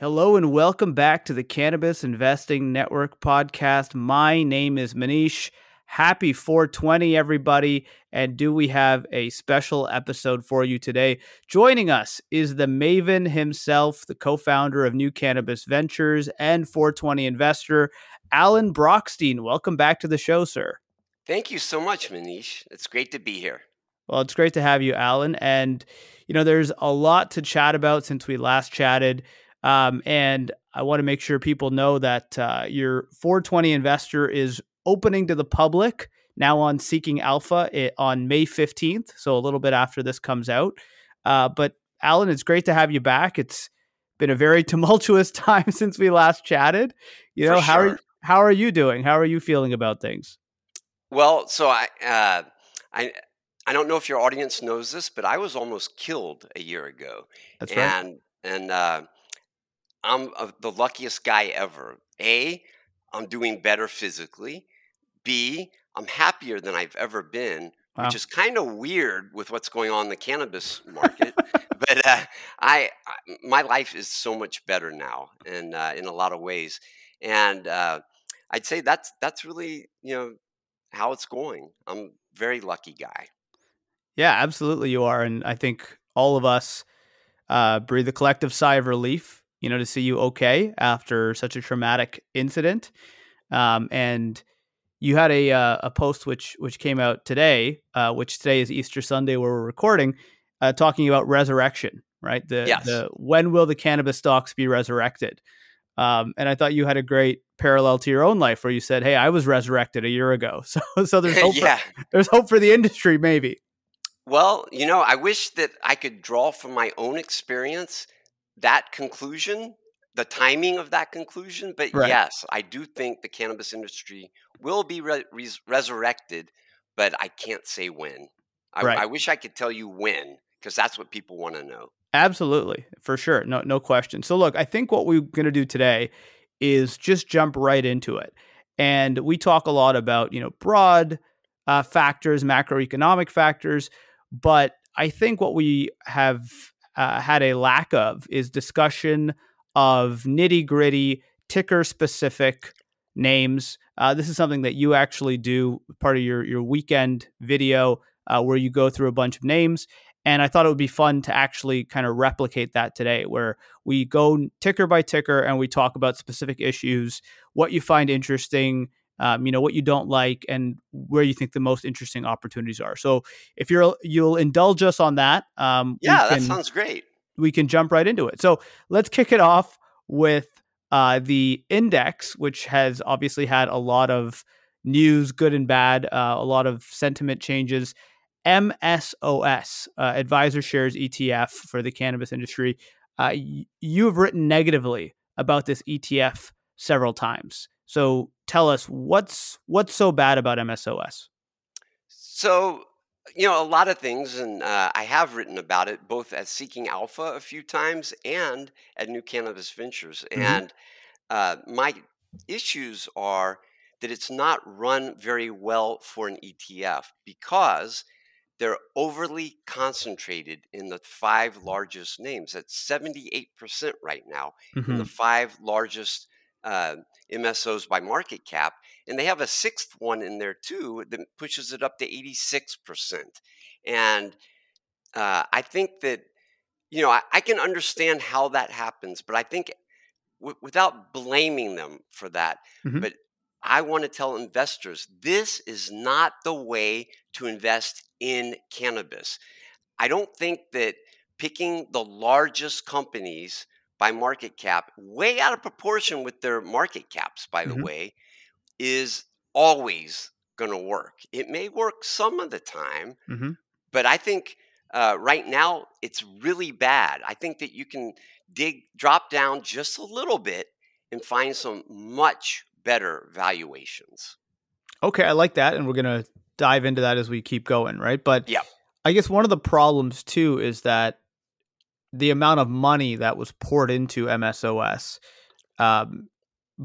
Hello and welcome back to the Cannabis Investing Network podcast. My name is Manish. Happy 420, everybody. And do we have a special episode for you today? Joining us is the Maven himself, the co founder of New Cannabis Ventures and 420 investor, Alan Brochstein. Welcome back to the show, sir. Thank you so much, Manish. It's great to be here. Well, it's great to have you, Alan. And, you know, there's a lot to chat about since we last chatted. Um, and I want to make sure people know that uh, your 420 investor is opening to the public now on Seeking Alpha it, on May 15th. So a little bit after this comes out. Uh, but Alan, it's great to have you back. It's been a very tumultuous time since we last chatted. You know, For how are, how are you doing? How are you feeling about things? Well, so I, uh, I, I don't know if your audience knows this, but I was almost killed a year ago, That's right. and and uh, I'm uh, the luckiest guy ever. A, I'm doing better physically. B, I'm happier than I've ever been, Wow. which is kind of weird with what's going on in the cannabis market. but uh, I, I, my life is so much better now, and uh, in a lot of ways, and uh, I'd say that's that's really you know how it's going. I'm a very lucky guy. Yeah, absolutely, you are, and I think all of us uh, breathe a collective sigh of relief. You know, to see you okay after such a traumatic incident, um, and you had a uh, a post which which came out today, uh, which today is Easter Sunday where we're recording, uh, talking about resurrection. Right, the Yes. the when will the cannabis stocks be resurrected? Um, and I thought you had a great parallel to your own life where you said, "Hey, I was resurrected a year ago." So so there's hope. yeah. For, there's hope for the industry, maybe. Well, you know, I wish that I could draw from my own experience that conclusion, the timing of that conclusion. But Right. yes, I do think the cannabis industry will be re- res- resurrected, but I can't say when. I, Right. I wish I could tell you when, because that's what people want to know. Absolutely, for sure, no no question. So look, I think what we're going to do today is just jump right into it, and we talk a lot about you know broad uh, factors, macroeconomic factors, but I think what we have uh, had a lack of is discussion of nitty gritty, ticker specific names. Uh, this is something that you actually do part of your your weekend video uh, where you go through a bunch of names. And I thought it would be fun to actually kind of replicate that today, where we go ticker by ticker and we talk about specific issues, what you find interesting, um, you know, what you don't like, and where you think the most interesting opportunities are. So, if you're you'll indulge us on that, um, Yeah, that sounds great. we can jump right into it. So let's kick it off with uh, the index, which has obviously had a lot of news, good and bad, uh, a lot of sentiment changes. MSOS, uh, AdvisorShares ETF for the cannabis industry. Uh, you have written negatively about this ETF several times. So tell us what's what's so bad about MSOS? So, you know, a lot of things, and uh, I have written about it both at Seeking Alpha a few times and at New Cannabis Ventures. Mhm. And uh, my issues are that it's not run very well for an ETF because they're overly concentrated in the five largest names. That's 78% right now in Mhm. the five largest uh, MSOs by market cap. And they have a sixth one in there too that pushes it up to 86%. And uh, I think that, you know, I, I can understand how that happens, but I think w- without blaming them for that, Mhm. but I want to tell investors this is not the way to invest in cannabis. I don't think that picking the largest companies by market cap, way out of proportion with their market caps, by the Mhm. way, is always going to work. It may work some of the time, Mhm. but I think uh, right now it's really bad. I think that you can dig, drop down just a little bit and find some much better valuations. Okay, I like that, and we're gonna dive into that as we keep going, right? But yeah, I guess one of the problems too is that the amount of money that was poured into MSOS, um,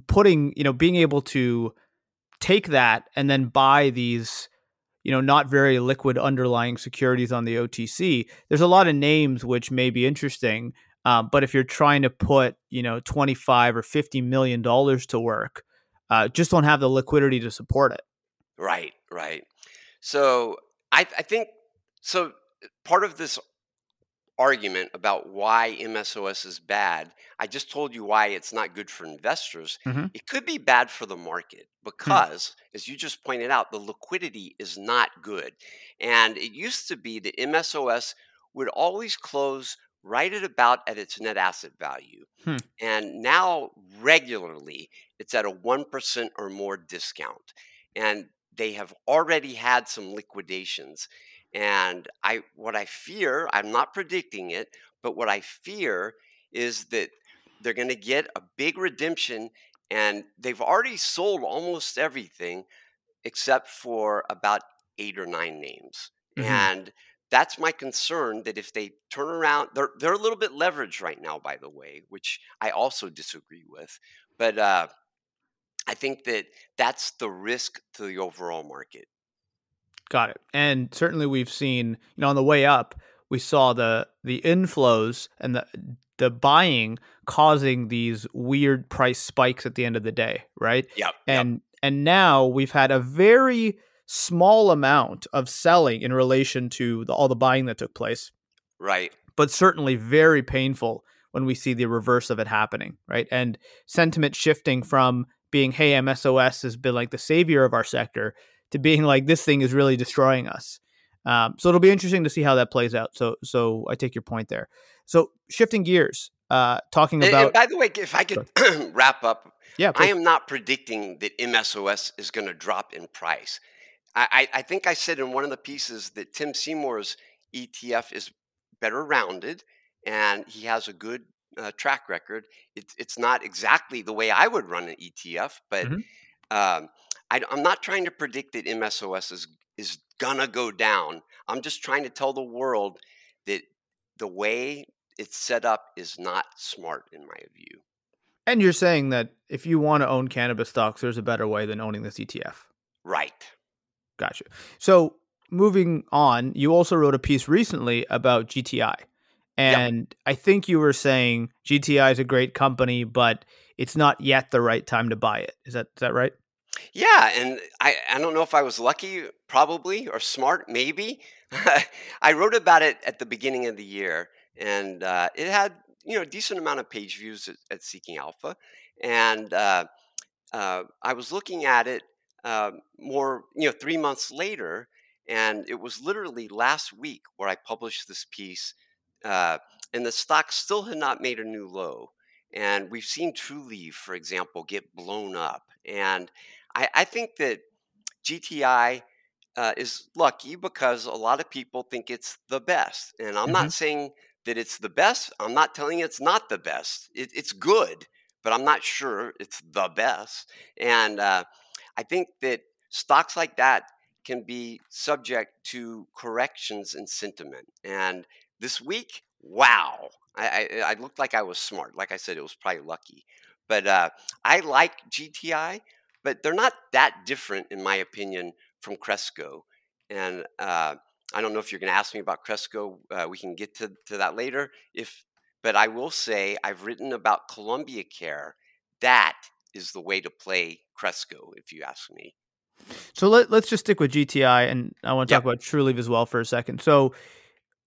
putting you know being able to take that and then buy these you know not very liquid underlying securities on the OTC. There's a lot of names which may be interesting, um, but if you're trying to put you know 25 or 50 million dollars to work, uh, just don't have the liquidity to support it. Right, right. So I, I think so. Part of this argument about why MSOS is bad, I just told you why it's not good for investors. Mm-hmm. It could be bad for the market Hmm. because, as you just pointed out, the liquidity is not good. And it used to be that MSOS would always close right at about at its net asset value. Hmm. And now regularly it's at a 1% or more discount. And they have already had some liquidations. And I what I fear, I'm not predicting it, but what I fear is that they're going to get a big redemption and they've already sold almost everything except for about 8 or 9 names. Mhm. And that's my concern that if they turn around they're they're a little bit leveraged right now by the way, which I also disagree with. But uh I think that that's the risk to the overall market. Got it. And certainly we've seen, you know, on the way up, we saw the the inflows and the the buying causing these weird price spikes at the end of the day, right? Yep. yep. And and now we've had a very small amount of selling in relation to the, all the buying that took place, Right. but certainly very painful when we see the reverse of it happening, right? And sentiment shifting from being, hey, MSOS has been like the savior of our sector to being like this thing is really destroying us. Um, so it'll be interesting to see how that plays out. So, so I take your point there. So shifting gears, uh, talking about and by the way, if I could wrap up, yeah, I am not predicting that MSOS is going to drop in price. I, I, I think I said in one of the pieces that Tim Seymour's ETF is better rounded and he has a good uh, track record. It, it's not exactly the way I would run an ETF, but Mhm. um, I, am not trying to predict that MSOS is is gonna go down. I'm just trying to tell the world that the way it's set up is not smart in my view. and you're saying that if you want to own cannabis stocks, there's a better way than owning this ETF. Right. Gotcha. So moving on, you also wrote a piece recently about GTI. And I think you were saying GTI is a great company, but it's not yet the right time to buy it. Is that is that right? Yeah, and I, I don't know if I was lucky, probably, or smart, maybe. I wrote about it at the beginning of the year, and uh, it had you know a decent amount of page views at, at Seeking Alpha, and uh, uh, I was looking at it uh, more you know three months later, and it was literally last week where I published this piece, uh, and the stock still had not made a new low. And we've seen Trulieve, for example, get blown up. And I, I think that GTI uh, is lucky because a lot of people think it's the best. And I'm Mhm. not saying that it's the best. I'm not telling you it's not the best. It, it's good, but I'm not sure it's the best. And uh, I think that stocks like that can be subject to corrections in sentiment. And this week, wow, I, I, I looked like I was smart. Like I said, it was probably lucky. But uh, I like GTI, but they're not that different, in my opinion, from Cresco. And uh, I don't know if you're going to ask me about Cresco. Uh, we can get to, to that later. If, but I will say I've written about Columbia Care. That is the way to play Cresco, if you ask me. So let, let's just stick with GTI, and I want to talk Yep. about Trulieve as well for a second. So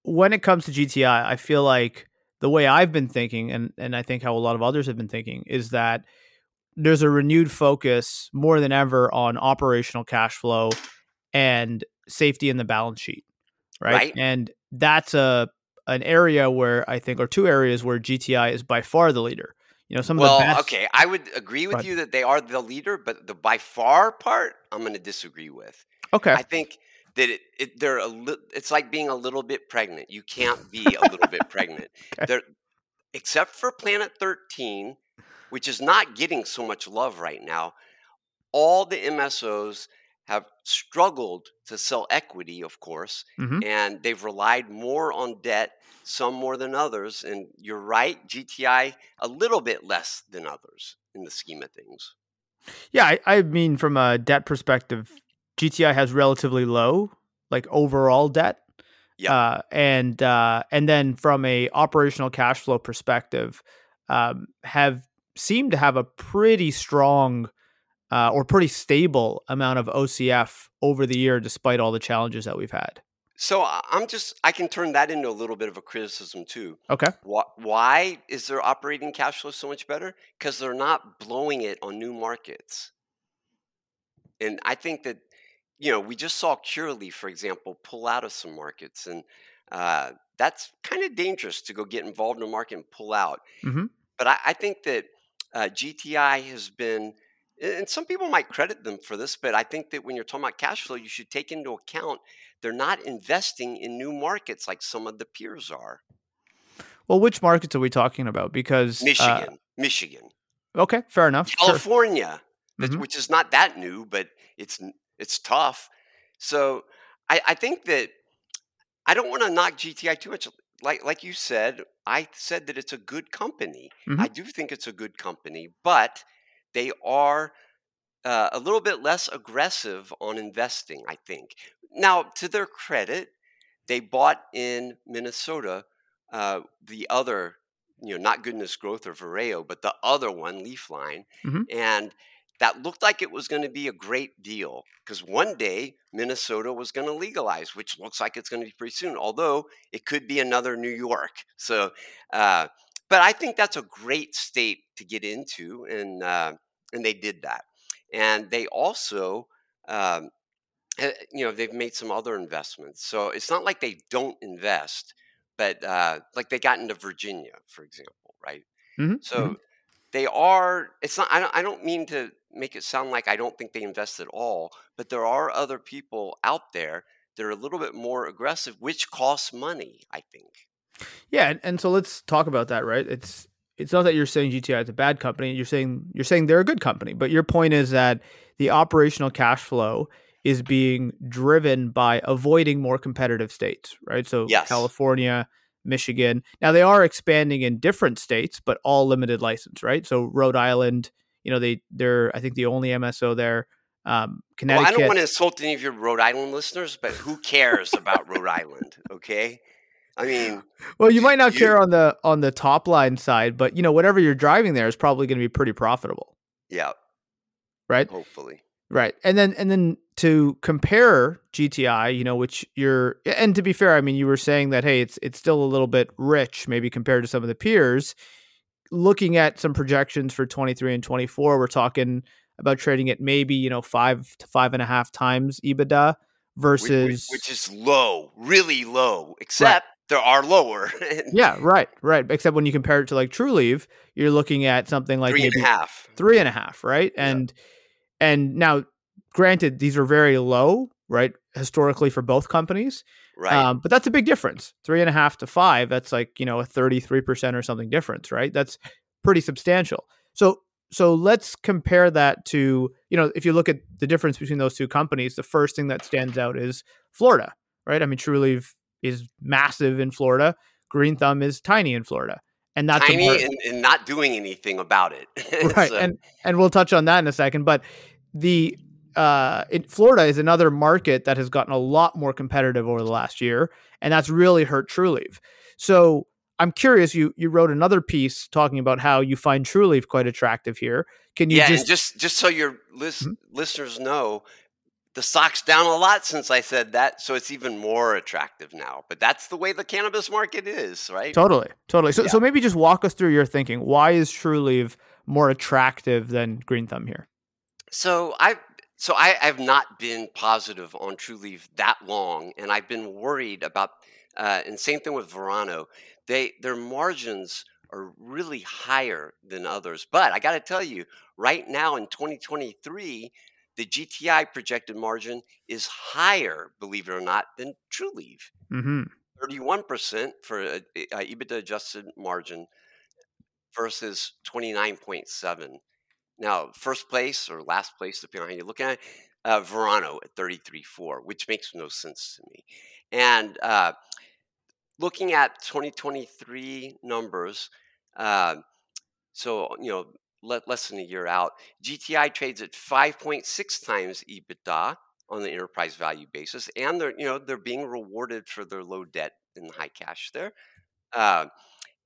when it comes to GTI, I feel like the way I've been thinking, and and I think how a lot of others have been thinking, is that there's a renewed focus more than ever on operational cash flow and safety in the balance sheet, right? Right. And that's a an area where I think, or two areas where GTI is by far the leader. You know, some of the best. okay, I would agree with ahead. you that they are the leader, but the by far part, I'm going to disagree with. Okay. I think that it, it they're a li- it's like being a little bit pregnant. You can't be a little bit pregnant. Okay. They're except for Planet 13, which is not getting so much love right now. All the MSOs have struggled to sell equity, of course, hmm and they've relied more on debt, some more than others. And you're right, GTI a little bit less than others in the scheme of things. Yeah, I, I mean, from a debt perspective, GTI has relatively low, like overall debt. Yep. Uh, and uh, and then from a operational cash flow perspective, um, have seemed to have a pretty strong uh, or pretty stable amount of OCF over the year, despite all the challenges that we've had. So I'm just, I can turn that into a little bit of a criticism too. Okay. Why, why is their operating cash flow so much better? Because they're not blowing it on new markets. And I think that, you know, we just saw Curely, for example, pull out of some markets. And uh, that's kind of dangerous to go get involved in a market and pull out. hmm But I, I think that uh, GTI has been, and some people might credit them for this, but I think that when you're talking about cash flow, you should take into account they're not investing in new markets like some of the peers are. Well, which markets are we talking about? Because uh, Michigan, Michigan, okay, fair enough. Sure. California, that- Mhm. which is not that new, but it's it's tough. So I, I think that I don't want to knock GTI too much. Like like you said, I said that it's a good company. Mhm. I do think it's a good company, but they are uh, a little bit less aggressive on investing. I think. Now, to their credit, they bought in Minnesota uh, the other, you know, not Goodness Growth or Vireo, but the other one, Leafline, Mhm. and that looked like it was going to be a great deal because one day Minnesota was going to legalize, which looks like it's going to be pretty soon. Although it could be another New York. So, uh, but I think that's a great state to get into, and uh, and they did that, and they also. Um, uh, you know they've made some other investments so it's not like they don't invest but uh, like they got into virginia for example right Mhm, so mhm. they are it's not I don't, I don't mean to make it sound like i don't think they invest at all but there are other people out there that are a little bit more aggressive which costs money i think Yeah, and, and so let's talk about that, right? It's it's not that you're saying GTI is a bad company. You're saying you're saying they're a good company, but your point is that the operational cash flow is being driven by avoiding more competitive states, right? So Yes. California, Michigan. Now they are expanding in different states, but all limited license, right? So Rhode Island, you know, they they're I think the only MSO there. Um, well, Connecticut. i don't want to insult any of your rhode island listeners but who cares about rhode island okay i mean Well, you might not You- care on the on the top line side, but you know whatever you're driving there is probably going to be pretty profitable, yeah right? hopefully Right. And then and then to compare GTI, you know, which you're and to be fair, I mean you were saying that hey, it's it's still a little bit rich maybe compared to some of the peers. Looking at some projections for 23 and 24, we're talking about trading at maybe, you know, five to five and a half times EBITDA versus which, is low, really low. Except there are lower, Yeah, right, right. Except when you compare it to like Trulieve, you're looking at something like three and a half. three and a half, right? Yeah. And and now, granted, these are very low, right, historically for both companies. Right. Um, but that's a big difference. Three and a half to five. That's like you know a thirty three percent or something difference, right? That's pretty substantial. So so let's compare that to you know if you look at the difference between those two companies, the first thing that stands out is Florida, right? I mean, True is massive in Florida. Green Thumb is tiny in Florida, and that's Tiny and, and not doing anything about it. right So, and and we'll touch on that in a second but the uh in florida is another market that has gotten a lot more competitive over the last year and that's really hurt Trulieve so i'm curious you you wrote another piece talking about how you find Trulieve quite attractive here can you yeah, just just just so your Mhm. listeners know, the stock's down a lot since I said that, so it's even more attractive now. But that's the way the cannabis market is, right? totally totally so Yeah. so maybe just walk us through your thinking why is Trulieve more attractive than green thumb here So I so I have not been positive on Trulieve that long, and I've been worried about. Uh, and same thing with Verano. They their margins are really higher than others. But I got to tell you, right now in 2023, the GTI projected margin is higher, believe it or not, than Trulieve. mm-hmm 31% for a, a EBITDA adjusted margin. versus 29.7. Now, first place or last place, depending on how you look at it, uh, Verano at 33.4, which makes no sense to me. And uh, looking at 2023 numbers, uh, so you know, le- less than a year out, GTI trades at 5.6 times EBITDA on the enterprise value basis, and they're you know they're being rewarded for their low debt and high cash there. Uh,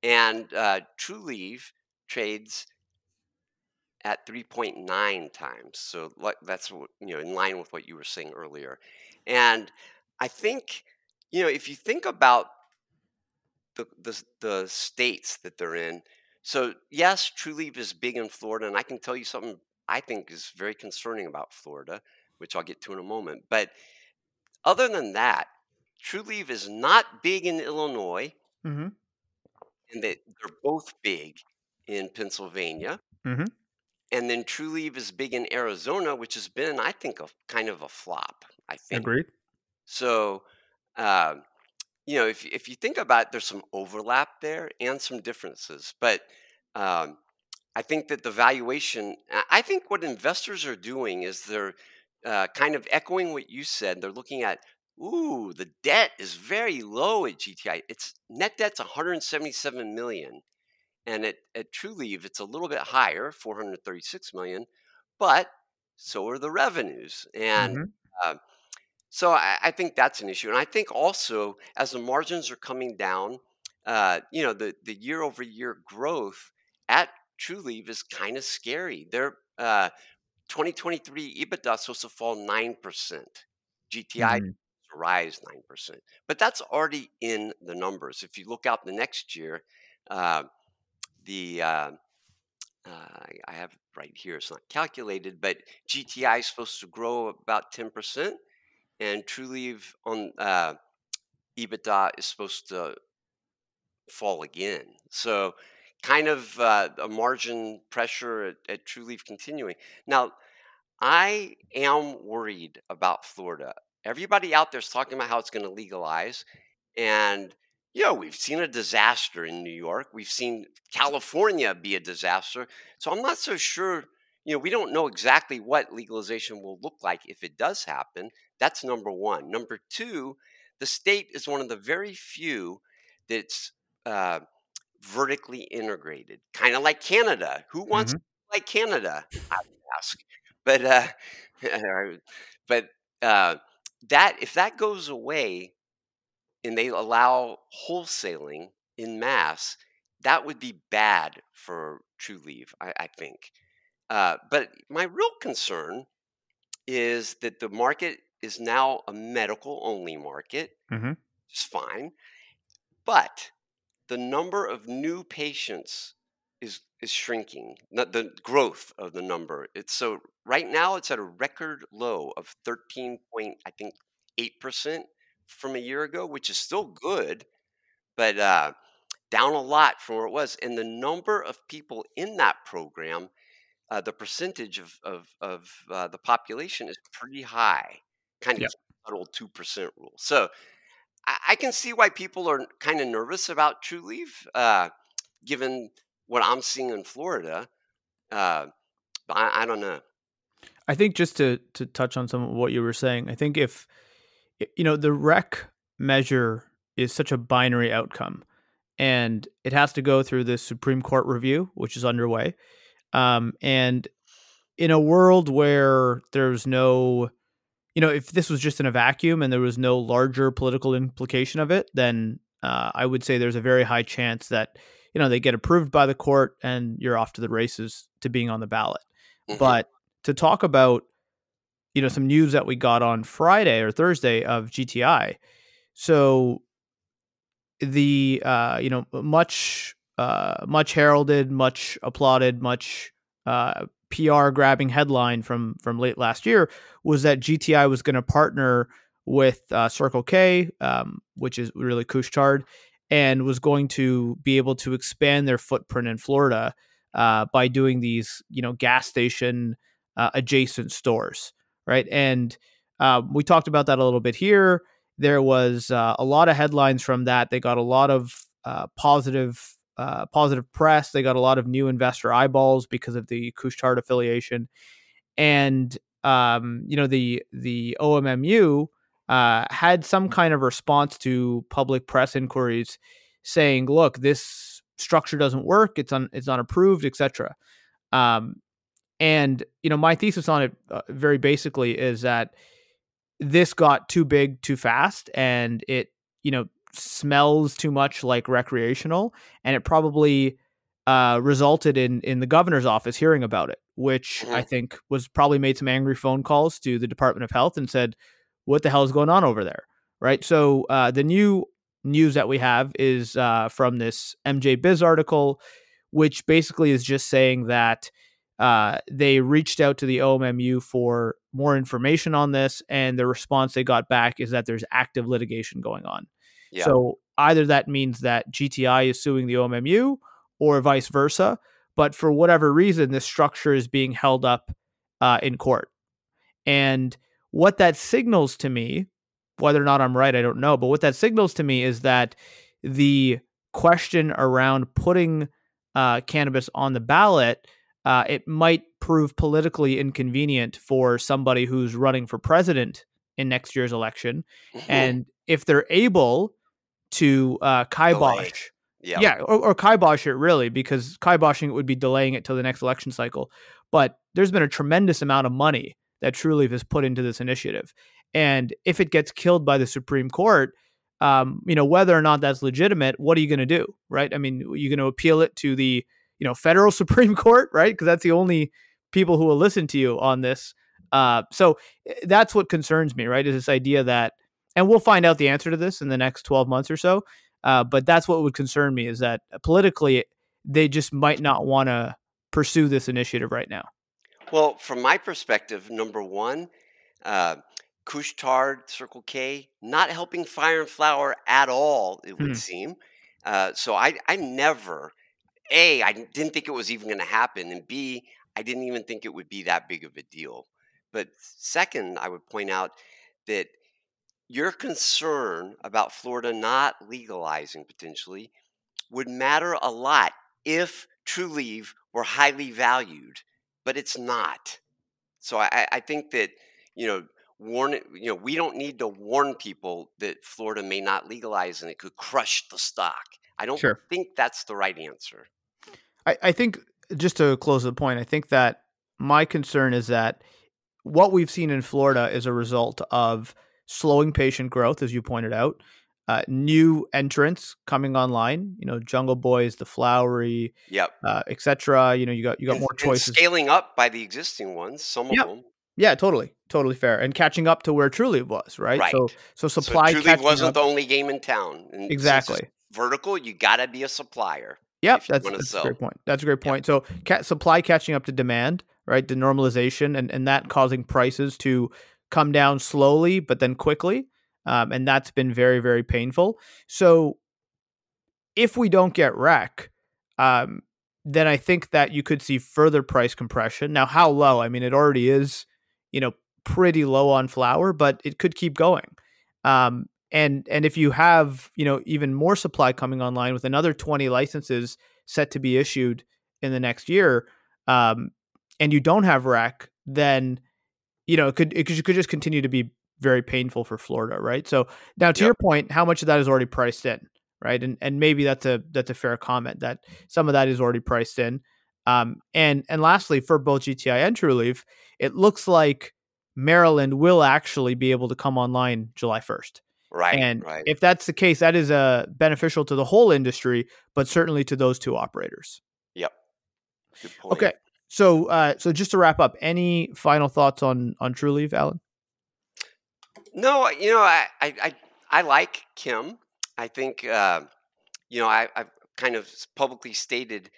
and uh, Trulieve trades at 3.9 times. So that's you know in line with what you were saying earlier. And I think you know if you think about the the, the states that they're in. So yes, Trulieve is big in Florida, and I can tell you something I think is very concerning about Florida, which I'll get to in a moment. But other than that, Trulieve is not big in Illinois, Mm-hmm. and that they're both big in Pennsylvania. Mm-hmm. And then Trulieve is big in Arizona, which has been, I think, a kind of a flop. I think Agreed. so. Uh, you know, if if you think about, it, there's some overlap there and some differences, but um, I think that the valuation. I I think what investors are doing is they're uh, kind of echoing what you said. They're looking at, ooh, the debt is very low at GTI. It's net debt's 177 million, and at at Trulieve it's a little bit higher, 436 million, but so are the revenues, and Mhm. uh, so I, I think that's an issue, and I think also as the margins are coming down, uh, you know, the the year over year growth at Trulieve is kind of scary. Their uh, 2023 EBITDA is supposed to fall nine percent. GTI Mhm. rise nine percent, but that's already in the numbers. If you look out the next year, uh, the uh, uh, I have right here. It's not calculated, but GTI is supposed to grow about ten percent and Trulieve on uh, EBITDA is supposed to fall again. So, kind of uh, a margin pressure at, at Trulieve continuing. Now, I am worried about Florida. Everybody out there is talking about how it's going to legalize. And, you know, we've seen a disaster in New York. We've seen California be a disaster. So I'm not so sure, you know, we don't know exactly what legalization will look like if it does happen. That's number one. Number two, the state is one of the very few that's uh, vertically integrated, kind of like Canada. Who wants Mhm. to be like Canada? I would ask. But uh, but uh, that if that goes away and they allow wholesaling in mass, that would be bad for Trulieve, I, I think. Uh, but my real concern is that the market is now a medical only market, Mhm. which is fine, but the number of new patients is is shrinking. Not the growth of the number. It's so right now it's at a record low of 13 point I think 8% from a year ago, which is still good, but uh, down a lot from where it was. And the number of people in that program, uh, the percentage of of, of uh, the population is pretty high, kind of Yeah. subtle two percent rule. So I, I can see why people are kind of nervous about Trulieve, uh, given what I'm seeing in Florida. Uh, but I, I don't know. I think just to to touch on some of what you were saying, I think if you know the rec measure is such a binary outcome, and it has to go through this Supreme Court review, which is underway, um, and in a world where there's no, you know, if this was just in a vacuum and there was no larger political implication of it, then uh, I would say there's a very high chance that you know they get approved by the court and you're off to the races to being on the ballot. Mhm. But to talk about you know some news that we got on Friday or Thursday of GTI. So the uh, you know much uh, much heralded, much applauded, much uh, PR grabbing headline from from late last year was that GTI was going to partner with uh, Circle K, um, which is really Couche-Tard, and was going to be able to expand their footprint in Florida uh, by doing these you know gas station uh, adjacent stores, right? And um, we talked about that a little bit here. There was uh, a lot of headlines from that. They got a lot of uh, positive uh, positive press. They got a lot of new investor eyeballs because of the Couche-Tard affiliation, and um, you know the the OMMU uh, had some kind of response to public press inquiries, saying, "Look, this structure doesn't work. It's un, it's unapproved, etc." Um, and you know, my thesis on it, uh, very basically, is that this got too big too fast, and it you know smells too much like recreational, and it probably uh, resulted in in the governor's office hearing about it, which mm-hmm. I think was probably made some angry phone calls to the Department of Health and said, "What the hell is going on over there?" Right. So uh, the new news that we have is uh, from this MJ Biz article, which basically is just saying that uh, they reached out to the OMMU for more information on this, and the response they got back is that there's active litigation going on. Yeah. So either that means that GTI is suing the OMMU or vice versa. But for whatever reason, this structure is being held up uh, in court. And what that signals to me, whether or not I'm right, I don't know, but what that signals to me is that the question around putting uh, cannabis on the ballot, uh, it might prove politically inconvenient for somebody who's running for president in next year's election. Mm-hmm. And if they're able to uh, kibosh. Yeah. Yeah, or, or kibosh it really, because kiboshing it would be delaying it till the next election cycle. But there's been a tremendous amount of money that Trulieve has put into this initiative. And if it gets killed by the Supreme Court, um, you know, whether or not that's legitimate, what are you going to do? Right. I mean, you're going to appeal it to the, you know, federal Supreme Court, right? Because that's the only people who will listen to you on this. Uh, so eh, that's what concerns me, right? Is this idea that and we'll find out the answer to this in the next 12 months or so. Uh, but that's what would concern me is that politically they just might not want to pursue this initiative right now. Well, from my perspective, number one, uh, Couche-Tard, Circle K, not helping Fire and Flower at all, it would hmm. seem. Uh, so I, I never, A, I didn't think it was even going to happen. And B, I didn't even think it would be that big of a deal. But second, I would point out that your concern about Florida not legalizing potentially would matter a lot if True Trulieve were highly valued, but it's not. So I, I think that you know warn you know we don't need to warn people that Florida may not legalize and it could crush the stock. I don't sure. think that's the right answer. I, I think just to close the point, I think that my concern is that what we've seen in Florida is a result of slowing patient growth, as you pointed out. Uh, new entrants coming online, you know, Jungle Boys, The Flowery, yep, uh, etc. You know, you got you got and, more choices. scaling up by the existing ones, some yep. of them. Yeah, totally, totally fair, and catching up to where Trulieve was, right? Right. So, so supply. So Trulieve wasn't up. the only game in town. And exactly. Vertical, you got to be a supplier. Yep, that's, that's a great point. That's a great point. Yep. So, ca- supply catching up to demand, right? The normalization, and and that causing prices to come down slowly, but then quickly. Um, and that's been very, very painful. So if we don't get rec, um, then I think that you could see further price compression. Now, how low? I mean, it already is, you know, pretty low on flour, but it could keep going. Um, and and if you have, you know, even more supply coming online with another 20 licenses set to be issued in the next year, um, and you don't have rec, then you know, it could it could, it could just continue to be very painful for Florida, right? So now to yep. your point, how much of that is already priced in, right? And and maybe that's a that's a fair comment that some of that is already priced in. Um, and and lastly, for both GTI and Trulieve, it looks like Maryland will actually be able to come online July first. Right. And right. if that's the case, that is uh, beneficial to the whole industry, but certainly to those two operators. Yep. Okay. So, uh, so just to wrap up, any final thoughts on on Trulieve, Alan? No, you know, I I I, I like Kim. I think uh, you know I, I've kind of publicly stated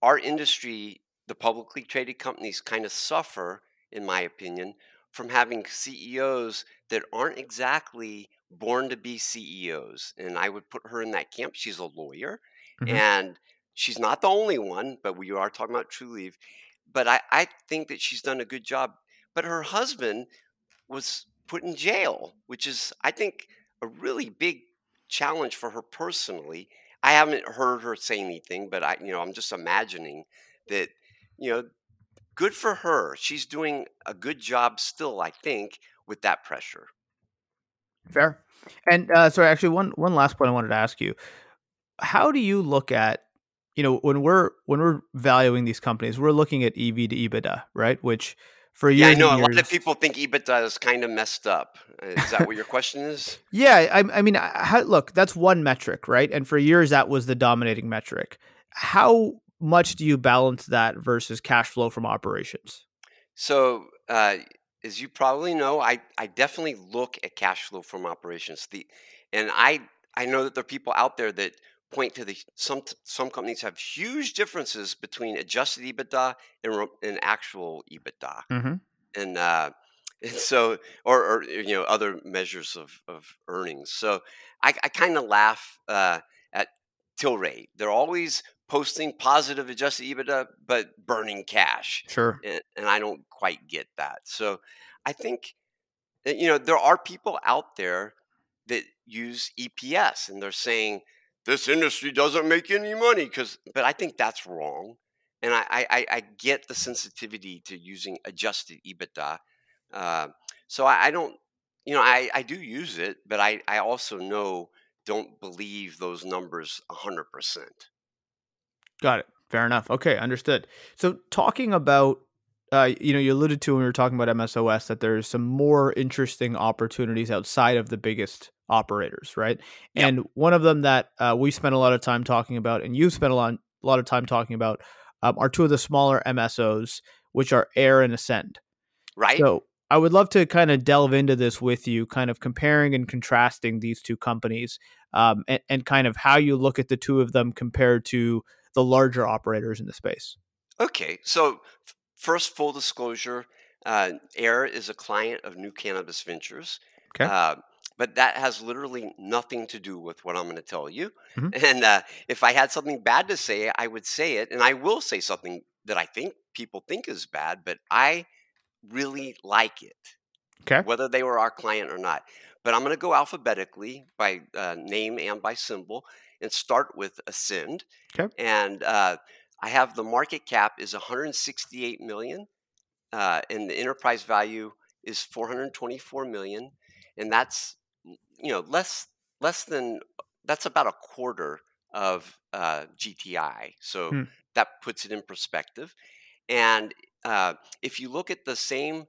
our industry, the publicly traded companies, kind of suffer, in my opinion, from having CEOs that aren't exactly born to be CEOs. And I would put her in that camp. She's a lawyer, mm-hmm. and she's not the only one, but we are talking about Trulieve but I, I think that she's done a good job. But her husband was put in jail, which is, I think, a really big challenge for her personally. I haven't heard her say anything, but I, you know, I'm just imagining that, you know, good for her. She's doing a good job still, I think, with that pressure. Fair. And uh, sorry, actually, one one last point I wanted to ask you: How do you look at, you know, when we're when we're valuing these companies, we're looking at EV to EBITDA, right? Which for Yeah, I know a lot of people think EBITDA is kind of messed up. Is that what your question is? yeah, I, I mean, how, look, that's one metric, right? And for years, that was the dominating metric. How much do you balance that versus cash flow from operations? So, uh, as you probably know, I, I definitely look at cash flow from operations. The and I I know that there are people out there that point to the some some companies have huge differences between adjusted EBITDA and, and actual EBITDA. hmm and uh, and so or, or you know other measures of, of earnings. So I, I kind of laugh uh, at Tilray. They're always posting positive adjusted EBITDA, but burning cash, Sure. and, and I don't quite get that. So I think you know there are people out there that use EPS, and they're saying this industry doesn't make any money because, but I think that's wrong. And I, I, I I get the sensitivity to using adjusted EBITDA uh, so I, I don't, you know, I, I do use it, but I, I also know don't believe those numbers 100%. Got it. Fair enough. Okay, understood. So talking about uh, you know, you alluded to when we were talking about MSOS that there's some more interesting opportunities outside of the biggest operators, right? Yep. And one of them that uh, we spent a lot of time talking about, and you've spent a lot, a lot of time talking about, um, are two of the smaller MSOs, which are AYR and Ascend. Right? So I would love to kind of delve into this with you, kind of comparing and contrasting these two companies, um, and, and kind of how you look at the two of them compared to the larger operators in the space. Okay. So, first, full disclosure uh, AYR is a client of New Cannabis Ventures. Okay. Uh, but that has literally nothing to do with what I'm going to tell you. Mhm. And uh, if I had something bad to say, I would say it. And I will say something that I think people think is bad, but I really like it. Okay. whether they were our client or not. But I'm going to go alphabetically by uh, name and by symbol and start with Ascend. Okay. And uh, I have the market cap is 168 million, uh, and the enterprise value is 424 million, and that's you know less less than that's about a quarter of uh, GTI. So Hmm. that puts it in perspective. And uh, if you look at the same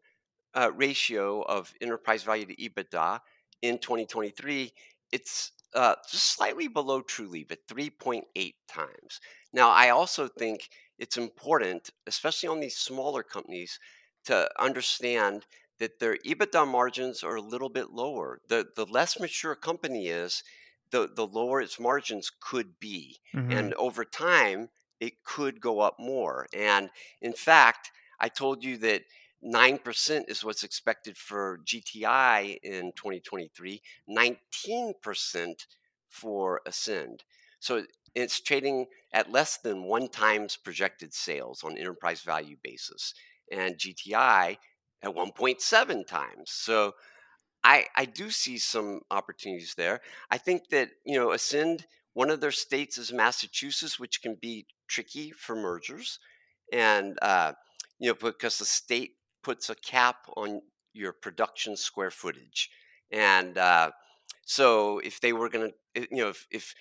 uh, ratio of enterprise value to EBITDA in 2023, it's uh, just slightly below Trulieve at 3.8 times. Now, I also think it's important, especially on these smaller companies, to understand that their EBITDA margins are a little bit lower. The the less mature a company is, the the lower its margins could be, Mhm. and over time it could go up more. And in fact, I told you that 9% is what's expected for GTI in 2023, 19% for Ascend. So it's trading at less than one times projected sales on enterprise value basis, and GTI at 1.7 times. So I, I do see some opportunities there. I think that, you know, Ascend, one of their states is Massachusetts, which can be tricky for mergers. And, uh, you know, because the state puts a cap on your production square footage. And uh, so if they were going to, you know, if, if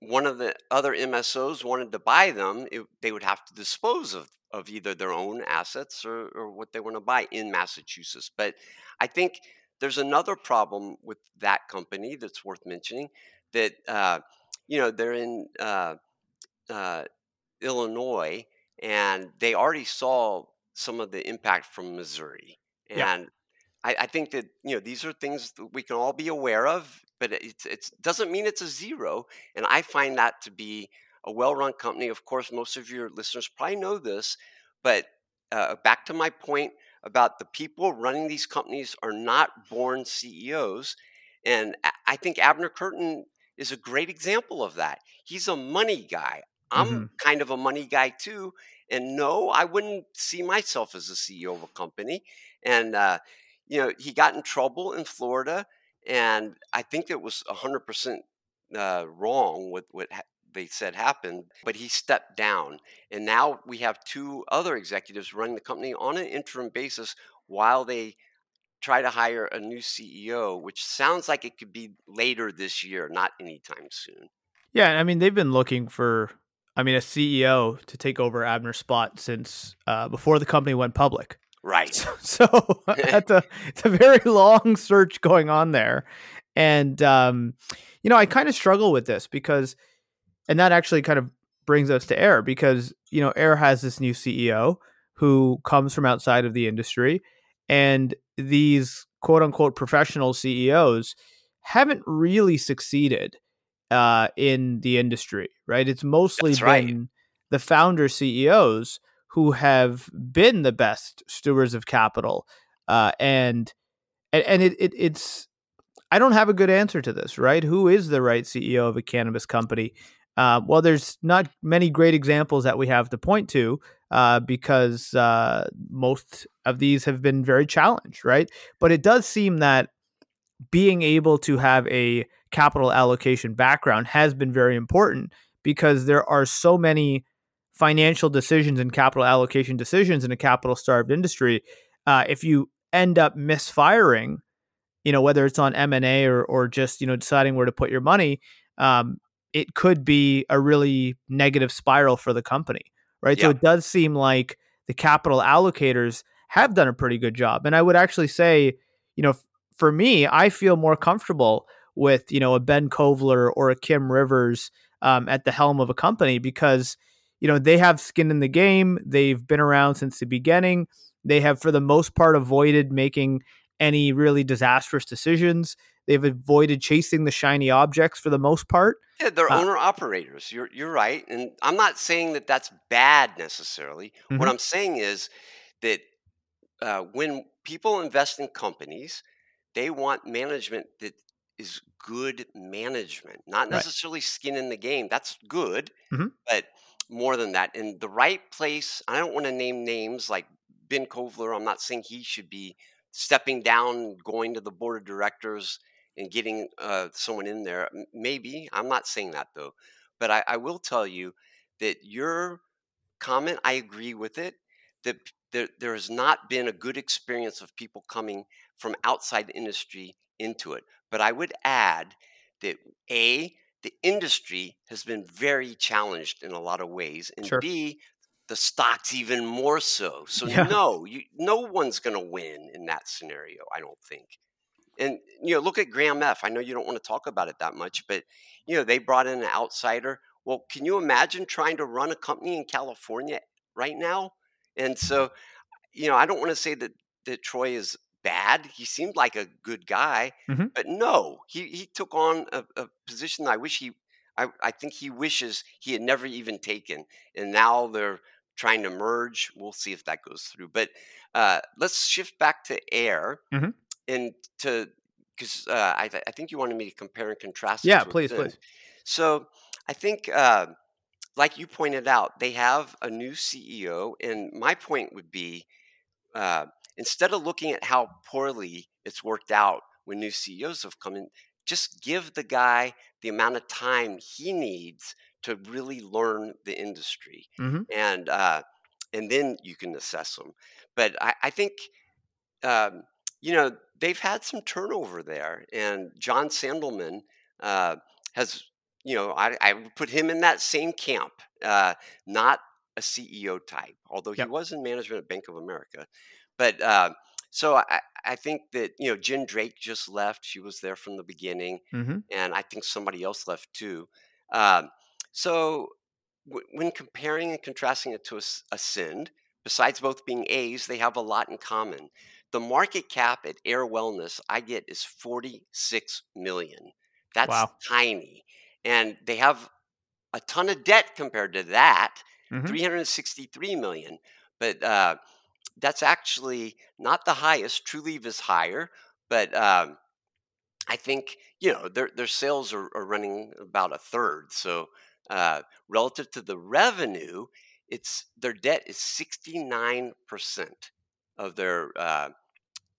one of the other MSOs wanted to buy them, it, they would have to dispose of, of either their own assets or, or what they want to buy in Massachusetts. But I think there's another problem with that company that's worth mentioning that, uh, you know, they're in uh, uh, Illinois and they already saw some of the impact from Missouri. Yeah. And I, I think that you know these are things that we can all be aware of, but it it's, doesn't mean it's a zero. And I find that to be a well-run company. Of course, most of your listeners probably know this, but uh, back to my point about the people running these companies are not born CEOs, and I think Abner Kurtin is a great example of that. He's a money guy. I'm Mhm. kind of a money guy too, and no, I wouldn't see myself as a CEO of a company. And uh, you know, he got in trouble in Florida, and I think it was 100% uh, wrong with what ha- they said happened, but he stepped down. And now we have two other executives running the company on an interim basis while they try to hire a new CEO, which sounds like it could be later this year, not anytime soon. Yeah, I mean they've been looking for, I mean, a CEO to take over Abner's spot since uh, before the company went public. Right. So, so it's a it's a very long search going on there, and um, you know I kind of struggle with this because, and that actually kind of brings us to AYR because you know AYR has this new CEO who comes from outside of the industry, and these quote unquote professional CEOs haven't really succeeded uh, in the industry, right? It's mostly That's been right. the founder CEOs who have been the best stewards of capital, uh, and and, and it, it it's I don't have a good answer to this, right? Who is the right CEO of a cannabis company? Uh, well, there's not many great examples that we have to point to uh, because uh, most of these have been very challenged, right? But it does seem that being able to have a capital allocation background has been very important because there are so many financial decisions and capital allocation decisions in a capital starved industry. Uh, if you end up misfiring, you know whether it's on M and A or or just you know deciding where to put your money, um, it could be a really negative spiral for the company, right? So it does seem like the capital allocators have done a pretty good job, and I would actually say, you know, for me, I feel more comfortable with you know a Ben Kovler or a Kim Rivers um, at the helm of a company because you know they have skin in the game. They've been around since the beginning. They have, for the most part, avoided making any really disastrous decisions. They've avoided chasing the shiny objects for the most part. Yeah, they're Uh, owner operators. You're you're right, and I'm not saying that that's bad necessarily. What mhm, I'm saying is that uh, when people invest in companies, they want management that is good management, not Right. necessarily skin in the game. That's good, mhm, but more than that, in the right place. I don't want to name names like Ben Kovler. I'm not saying he should be stepping down, going to the board of directors, and getting uh, someone in there. Maybe I'm not saying that though, but I, I will tell you that your comment, I agree with it. That there, there has not been a good experience of people coming from outside the industry into it. But I would add that A, the industry has been very challenged in a lot of ways, and Sure. B, the stocks even more so. So Yeah. no, you, no one's going to win in that scenario. I don't think. And you know, look at GRAMF. I know you don't want to talk about it that much, but you know, they brought in an outsider. Well, can you imagine trying to run a company in California right now? And so, you know, I don't want to say that that Troy is bad. He seemed like a good guy, mhm. but no, he he took on a, a position I wish he I, I think he wishes he had never even taken. And now they're trying to merge. We'll see if that goes through. But uh, let's shift back to AYR Mhm. and to because uh, I, th- I think you wanted me to compare and contrast Yeah, please, sin. please. So I think, uh, like you pointed out, they have a new CEO, and my point would be uh, instead of looking at how poorly it's worked out when new CEOs have come in, just give the guy the amount of time he needs to really learn the industry, Mhm. and uh, and then you can assess them. But I, I think um, you know, they've had some turnover there, and John Sandelman uh, has, you know, I, I would put him in that same camp, uh, not a CEO type, although he was in management at Bank of America. But uh, so I, I think that, you know, Jen Drake just left. She was there from the beginning, Mhm. and I think somebody else left too. Um, so w- when comparing and contrasting it to Ascend, besides both being A's, they have a lot in common. The market cap at AYR Wellness I get is 46 million. That's Wow. tiny. And they have a ton of debt compared to that, Mhm. 363 million. But uh, that's actually not the highest. Trulieve is higher, but um, I think you know their their sales are, are running about a third. So uh, relative to the revenue, it's their debt is 69 percent of their uh,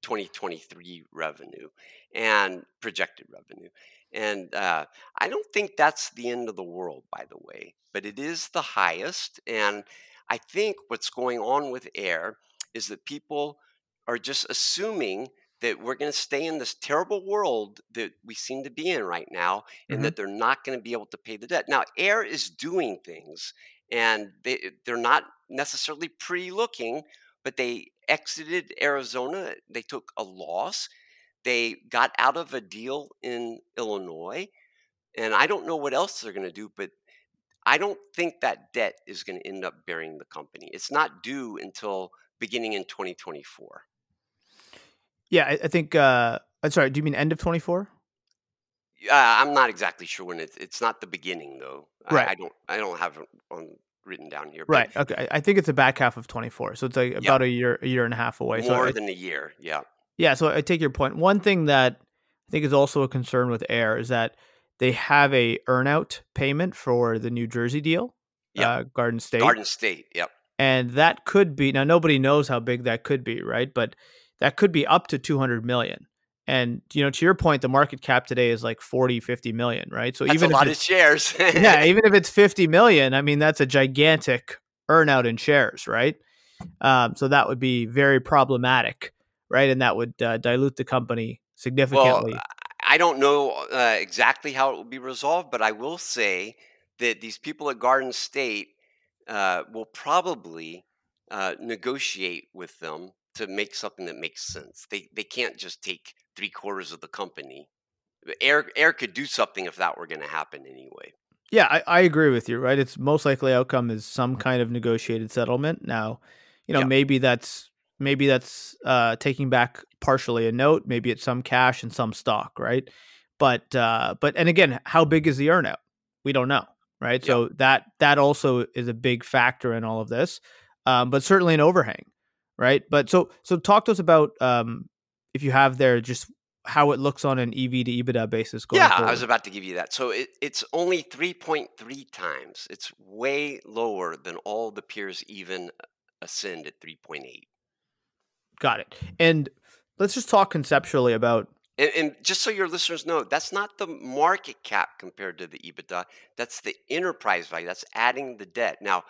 2023 revenue and projected revenue. And uh, I don't think that's the end of the world, by the way, but it is the highest. And I think what's going on with AYR is that people are just assuming that we're going to stay in this terrible world that we seem to be in right now and Mhm. that they're not going to be able to pay the debt. Now, AYR is doing things and they, they're not necessarily pretty looking, but they exited Arizona. They took a loss. They got out of a deal in Illinois. And I don't know what else they're going to do, but I don't think that debt is going to end up bearing the company. It's not due until beginning in 2024. Yeah, I, I think. Uh, I'm sorry. Do you mean end of 24? Uh, I'm not exactly sure when it's. It's not the beginning though. Right. I, I don't. I don't have it on written down here. but Right. Okay. I- I think it's the back half of 24. So it's like Yeah. about a year, a year and a half away. More I- than a year. Yeah. Yeah, so I take your point. One thing that I think is also a concern with AYR is that they have a earnout payment for the New Jersey deal, Yeah. uh, Garden State, Garden State. Yep. And that could be now nobody knows how big that could be, right? But that could be up to 200 million. And you know, to your point, the market cap today is like 40, 50 million, right? So That's even a if lot of it's- shares. yeah, even if it's 50 million, I mean that's a gigantic earnout in shares, right? Um, so that would be very problematic, right? And that would uh, dilute the company significantly. Well, I don't know uh, exactly how it will be resolved, but I will say that these people at Garden State uh, will probably uh, negotiate with them to make something that makes sense. They they can't just take three quarters of the company. AYR AYR could do something if that were going to happen anyway. yeah, I, I agree with you, right? It's most likely outcome is some kind of negotiated settlement. Now, you know, Yeah. maybe that's maybe that's uh, taking back partially a note, maybe it's some cash and some stock, right? But uh, but and again, how big is the earnout? We don't know, right? Yeah. So that that also is a big factor in all of this, um, but certainly an overhang, right? But so so talk to us about um, if you have there just how it looks on an EV to EBITDA basis going yeah, forward. I was about to give you that. So it, it's only 3.3 times. It's way lower than all the peers even Ascend at 3.8. Got it. And let's just talk conceptually about And, and just so your listeners know, that's not the market cap compared to the EBITDA. That's the enterprise value. That's adding the debt. Now,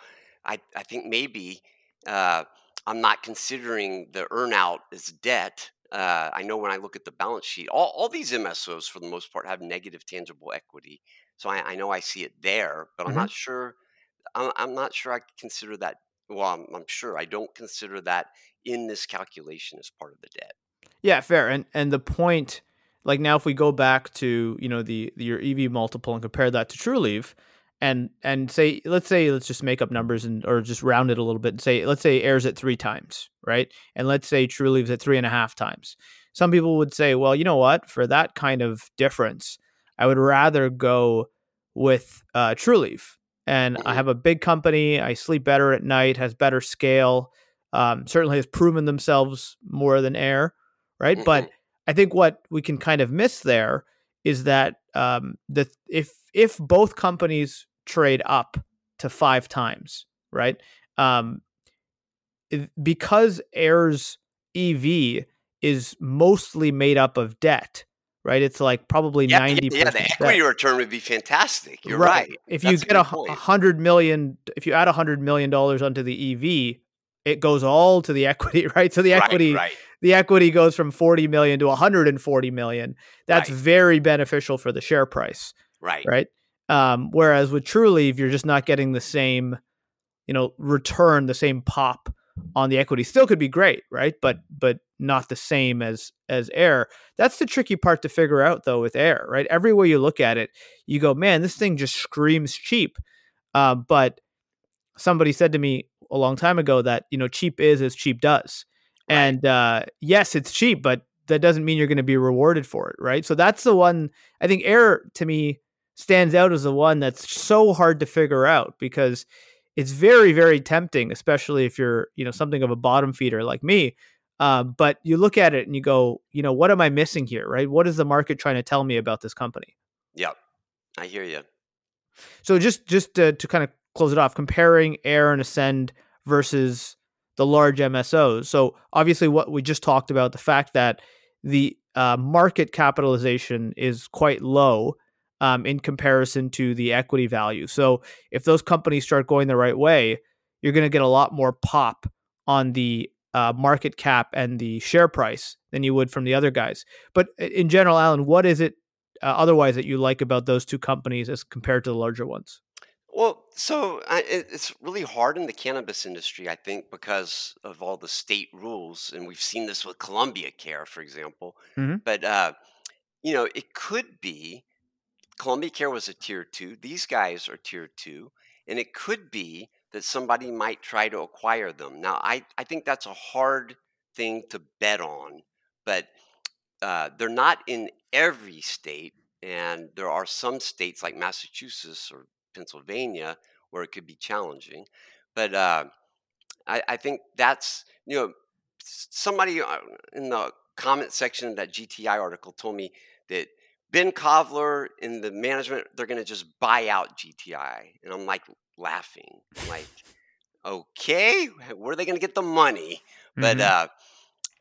I, I think maybe uh, I'm not considering the earnout as debt. Uh, I know when I look at the balance sheet, all, all these MSOs for the most part have negative tangible equity. So I, I know I see it there, but I'm not sure. I'm, I'm not sure I consider that. Well, I'm, I'm sure I don't consider that in this calculation as part of the debt. Yeah, fair. And and the point, like now, if we go back to you know the, the your EV multiple and compare that to Trulieve, and and say let's say let's just make up numbers and or just round it a little bit and say let's say AYR's at three times, right? And let's say Trulieve's at three and a half times. Some people would say, well, you know what? For that kind of difference, I would rather go with uh. And I have a big company. I sleep better at night. Has better scale. Um, certainly has proven themselves more than AYR right? But Mhm. I think what we can kind of miss there is that um, the if if both companies trade up to five times, right? Um, because AYR's EV is mostly made up of debt, right? It's like probably Yeah, ninety yeah, percent. the equity return would be fantastic. You're right. If you That's a get a a hundred million, if you add a hundred million dollars onto the EV, it goes all to the equity, right? So the equity, right, right. the equity goes from 40 million to 140 million. That's Right. very beneficial for the share price, right. right? Um, whereas with Trulieve, you're just not getting the same, you know, return, the same pop on the equity. Still could be great, right? But but not the same as as AYR. That's the tricky part to figure out though with AYR, right? Every way you look at it, you go, man, this thing just screams cheap. Uh, but somebody said to me a long time ago that you know cheap is as cheap does. Right. And uh, yes, it's cheap, but that doesn't mean you're going to be rewarded for it, right? So that's the one I think AYR to me stands out as the one that's so hard to figure out because it's very very tempting, especially if you're you know something of a bottom feeder like me. Uh, but you look at it and you go, you know, what am I missing here, right? What is the market trying to tell me about this company? Yep. I hear you. So just just to, to kind of close it off, comparing AYR and Ascend versus the large MSOs. So obviously, what we just talked about, the fact that the uh, market capitalization is quite low um, in comparison to the equity value. So if those companies start going the right way, you're going to get a lot more pop on the uh, market cap and the share price than you would from the other guys. But in general, Alan, what is it uh, otherwise that you like about those two companies as compared to the larger ones? Well, so I, it's really hard in the cannabis industry, I think, because of all the state rules, and we've seen this with Columbia Care, for example. Mm-hmm. But uh, you know, it could be Columbia Care was a tier two. These guys are tier two, and it could be that somebody might try to acquire them. Now, I I think that's a hard thing to bet on, but uh, they're not in every state, and there are some states like Massachusetts or Pennsylvania where it could be challenging. But uh, I, I, think that's you know somebody uh, in the comment section of that GTI article told me that Ben Kovler in the management they're going to just buy out GTI, and I'm like laughing, I'm like. Okay, where are they going to get the money? But mm-hmm.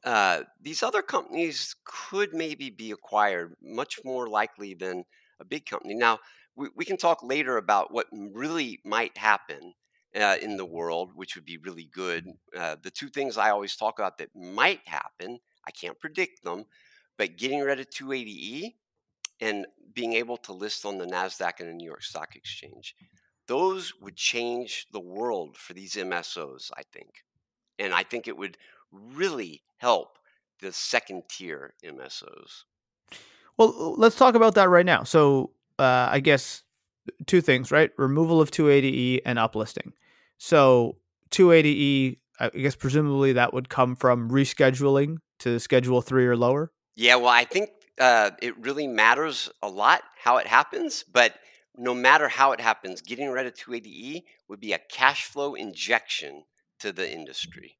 uh, uh, these other companies could maybe be acquired much more likely than a big company. Now, we, we can talk later about what really might happen uh, in the world, which would be really good. Uh, the two things I always talk about that might happen, I can't predict them, but getting rid of 280E and being able to list on the NASDAQ and the New York Stock Exchange, those would change the world for these MSOs, I think. And I think it would really help the second tier MSOs. Well, let's talk about that right now. So, uh, I guess two things, right? Removal of 280E and uplisting. So 280E, I guess presumably that would come from rescheduling to Schedule Three or lower. Yeah, well, I think uh, it really matters a lot how it happens, but no matter how it happens, getting rid of 280E would be a cash flow injection to the industry.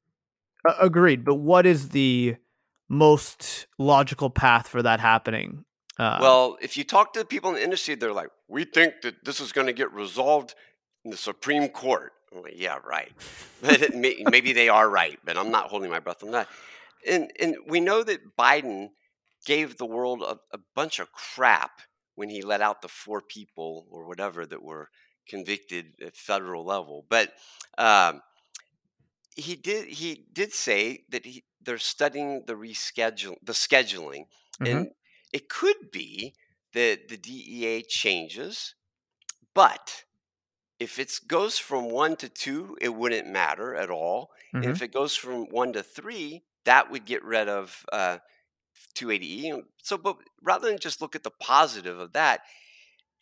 Uh, agreed, but what is the most logical path for that happening? Uh, well, if you talk to the people in the industry, they're like, "We think that this is going to get resolved in the Supreme Court." I'm like, "Yeah, right." But may, maybe they are right, but I'm not holding my breath on that. And and we know that Biden gave the world a, a bunch of crap when he let out the four people or whatever that were convicted at federal level, but. Um, he did he did say that he, they're studying the reschedule the scheduling mm-hmm. and it could be that the DEA changes, but if it goes from one to two, it wouldn't matter at all. Mm-hmm. And if it goes from one to three, that would get rid of uh, 280E. So, but rather than just look at the positive of that,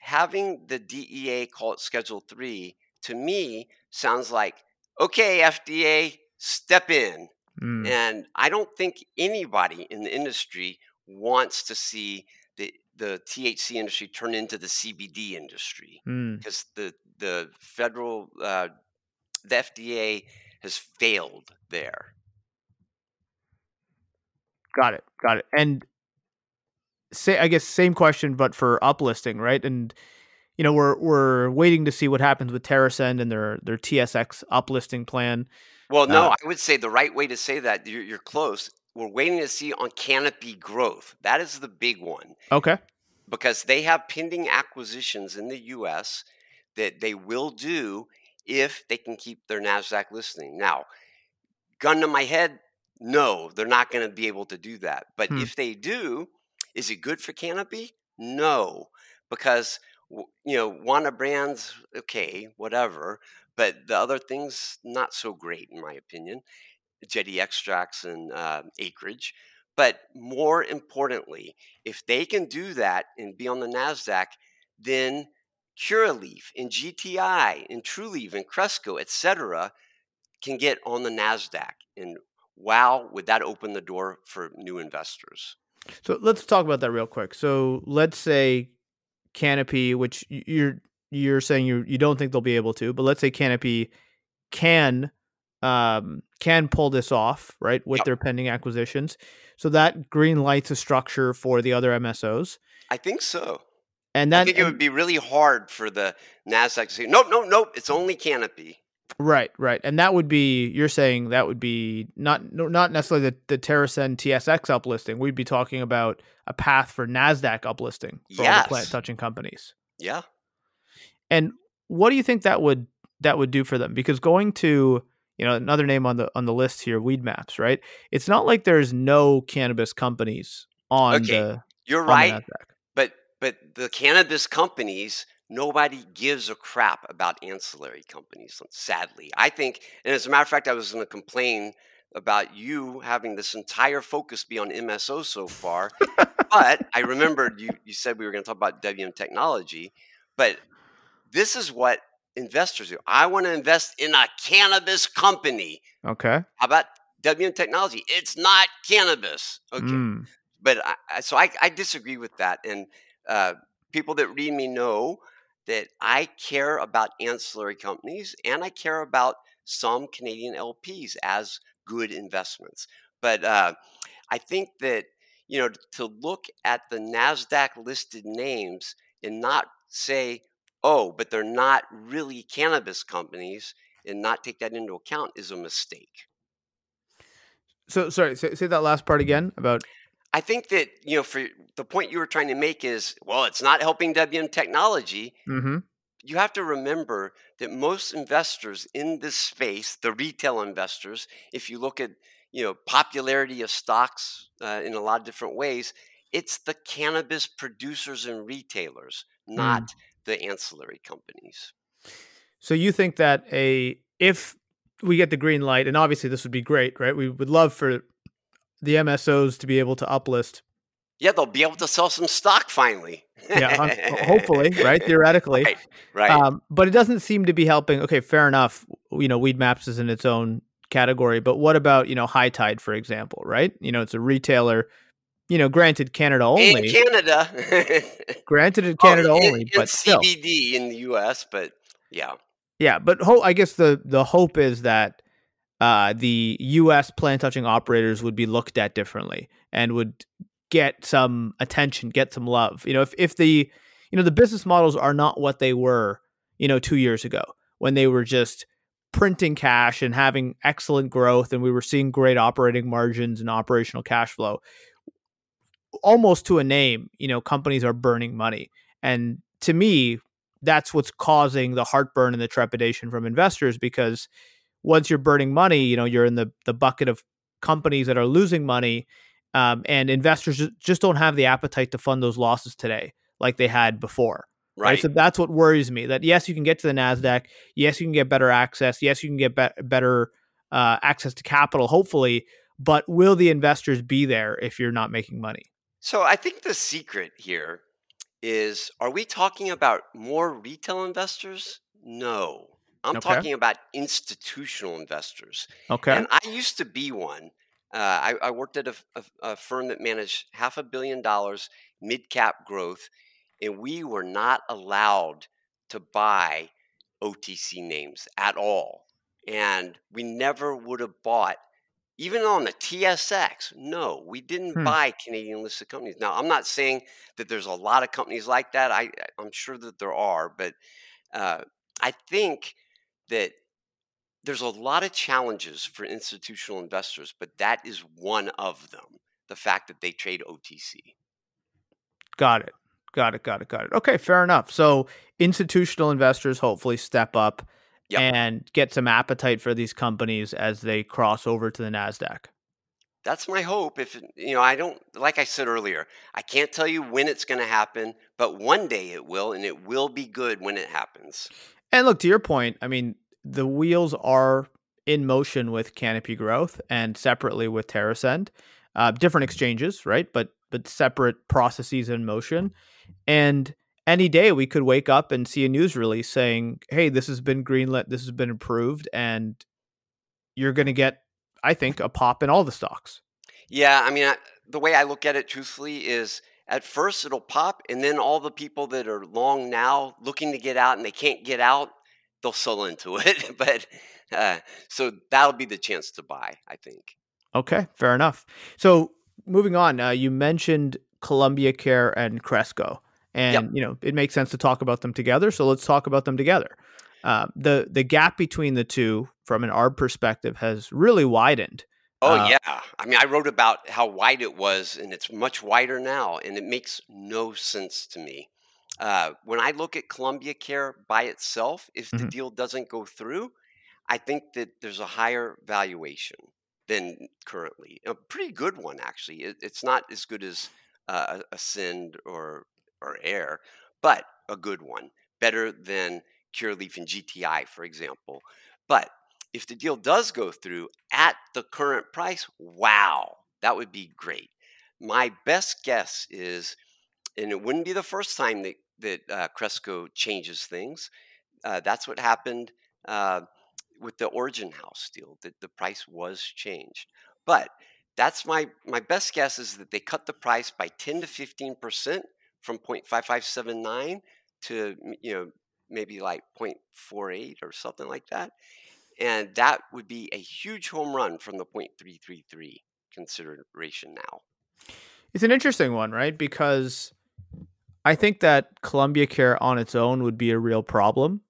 having the DEA call it Schedule Three to me sounds like okay, FDA, step in. Mm. And I don't think anybody in the industry wants to see the the THC industry turn into the CBD industry mm. because the the federal uh, the FDA has failed there. Got it. Got it. And say I guess same question but for uplisting, right? And you know, we're we're waiting to see what happens with TerrAscend and their their TSX uplisting plan. Well, no, uh, I would say the right way to say that you're, you're close we're waiting to see on Canopy growth. That is the big one. Okay. Because they have pending acquisitions in the US that they will do if they can keep their NASDAQ listing. Now, gun to my head, no, they're not going to be able to do that. But hmm. if they do, is it good for Canopy? No, because you know, Wana brands, okay, whatever, but the other things not so great in my opinion jetty extracts and uh, acreage. But more importantly, if they can do that and be on the NASDAQ, then Curaleaf and GTI and Trulieve and Cresco, et cetera, can get on the NASDAQ. And wow, would that open the door for new investors? So let's talk about that real quick. So let's say Canopy, which you're you're saying you you don't think they'll be able to, but let's say Canopy can um, can pull this off, right, with yep. their pending acquisitions. So that green lights a structure for the other MSOs. I think so. And that I think it would be really hard for the Nasdaq to say, nope, nope, nope. It's only Canopy. Right, right, and that would be you're saying that would be not not necessarily the the TerrAscend TSX uplisting. We'd be talking about a path for Nasdaq uplisting for all the plant touching companies. Yeah. And what do you think that would that would do for them? Because going to you know another name on the on the list here, Weedmaps, right? It's not like there's no cannabis companies on Okay, the You're on right. Nasdaq. But but the cannabis companies, nobody gives a crap about ancillary companies. Um, sadly, I think, and as a matter of fact, I was going to complain about you having this entire focus be on MSO so far. but I remembered you you said we were going to talk about WM technology, but this is what investors do. I want to invest in a cannabis company. Okay. How about WM technology? It's not cannabis. Okay Mm, but I, so I, I disagree with that. And uh, people that read me know that I care about ancillary companies and I care about some Canadian LPs as good investments. But uh, I think that you know to look at the Nasdaq listed names and not say, oh, but they're not really cannabis companies, and not take that into account is a mistake. So sorry, say, say that last part again about I think that you know, for the point you were trying to make is, well, it's not helping WM technology. hmm You have to remember that most investors in this space, the retail investors, if you look at you know popularity of stocks uh, in a lot of different ways, it's the cannabis producers and retailers, not the ancillary companies. So you think that a if we get the green light, and obviously this would be great, right? We would love for the MSOs to be able to uplist. Yeah, they'll be able to sell some stock finally. Yeah, hopefully, right? Theoretically, Right, right. Um, but it doesn't seem to be helping. Okay, fair enough. You know, Weedmaps is in its own category, but what about you know High Tide, for example? Right? You know, it's a retailer. You know, granted Canada only. in. Canada. granted in Oh, Canada in- only, in but still. CBD in the U.S. But yeah, Yeah, but ho- I guess the the hope is that uh, the U.S. plant touching operators would be looked at differently and would get some attention, get some love. You know, if if the you know the business models are not what they were, you know, two years ago when they were just printing cash and having excellent growth, and we were seeing great operating margins and operational cash flow. Almost to a name, you know, companies are burning money, and to me, that's what's causing the heartburn and the trepidation from investors because once you're burning money, you know, you're in the the bucket of companies that are losing money, um, and investors just don't have the appetite to fund those losses today like they had before. Right. right. So that's what worries me. That yes, you can get to the Nasdaq. Yes, you can get better access. Yes, you can get be- better uh, access to capital. Hopefully, but will the investors be there if you're not making money? So I think the secret here is: Are we talking about more retail investors? No, I'm Okay. talking about institutional investors. Okay. And I used to be one. Uh, I, I worked at a, a, a firm that managed half a billion dollars mid cap growth, and we were not allowed to buy OTC names at all. And we never would have bought, even on the TSX. No, we didn't Hmm. buy Canadian listed companies. Now, I'm not saying that there's a lot of companies like that. I, I'm sure that there are, but uh, I think that there's a lot of challenges for institutional investors, but that is one of them. The fact that they trade OTC. Got it. Got it. Got it. Got it. Okay, fair enough. So institutional investors hopefully step up Yep. and get some appetite for these companies as they cross over to the Nasdaq. That's my hope. If you know, I don't like I said earlier, I can't tell you when it's going to happen, but one day it will, and it will be good when it happens. And look to your point. I mean, the wheels are in motion with Canopy Growth and separately with TerrAscend. Uh, different exchanges, right? But but separate processes in motion. And any day we could wake up and see a news release saying, "Hey, this has been greenlit. This has been approved," and you're going to get, I think, a pop in all the stocks. Yeah, I mean, I, the way I look at it, truthfully, is at first it'll pop, and then all the people that are long now looking to get out and they can't get out, they'll sell into it. but uh, so that'll be the chance to buy, I think. Okay, fair enough. So moving on, uh, you mentioned Columbia Care and Cresco, and Yep. you know it makes sense to talk about them together. So let's talk about them together. uh, the the gap between the two, from an ARB perspective, has really widened. Oh uh, yeah, I mean, I wrote about how wide it was, and it's much wider now, and it makes no sense to me. Uh, when I look at Columbia Care by itself, if mm-hmm. the deal doesn't go through, I think that there's a higher valuation than currently. A pretty good one, actually. It, it's not as good as uh, Ascend or or AYR, but a good one. Better than Curaleaf and GTI, for example. But if the deal does go through at the current price, wow, that would be great. My best guess is, and it wouldn't be the first time that that uh, Cresco changes things. Uh, that's what happened uh, with the Origin House deal. That the price was changed, but that's my my best guess is that they cut the price by 10 to 15 percent from 0.5579 to you know maybe like 0.48 or something like that and that would be a huge home run from the 0.333 consideration now. It's an interesting one right? Because i think that columbia care on its own would be a real problem.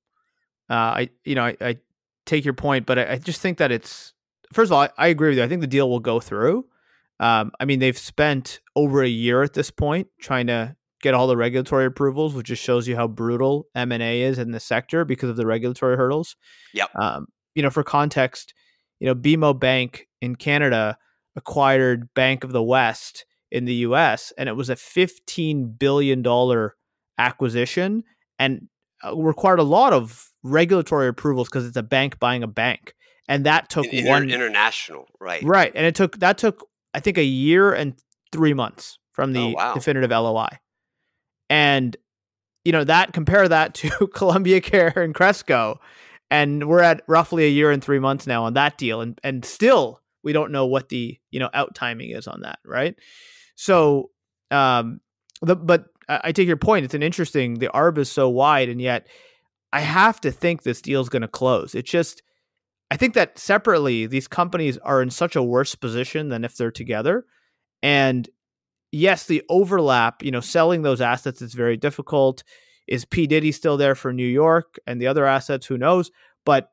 Uh, i you know I, I, take your point but I, I, just think that it's first of all I, I, agree with you. I think the deal will go through. Um, i mean they've spent over a year at this point trying to get all the regulatory approvals, which just shows you how brutal M and A is in the sector because of the regulatory hurdles. Yep. Um, you know, for context, you know, BMO Bank in Canada acquired Bank of the West in the U.S. and it was a fifteen billion dollar acquisition and uh, required a lot of regulatory approvals because it's a bank buying a bank, and that took Inter- one international, right? Right, and it took that took I think a year and three months from the oh, wow. definitive LOI. And you know that compare that to Columbia Care and Cresco, and we're at roughly a year and three months now on that deal, and and still we don't know what the you know out timing is on that, right? So, um, the but I take your point. It's an interesting. The arb is so wide, and yet I have to think this deal is going to close. It's just I think that separately these companies are in such a worse position than if they're together, and yes, the overlap, you know, selling those assets is very difficult. Is P. Diddy still there for New York and the other assets? Who knows? But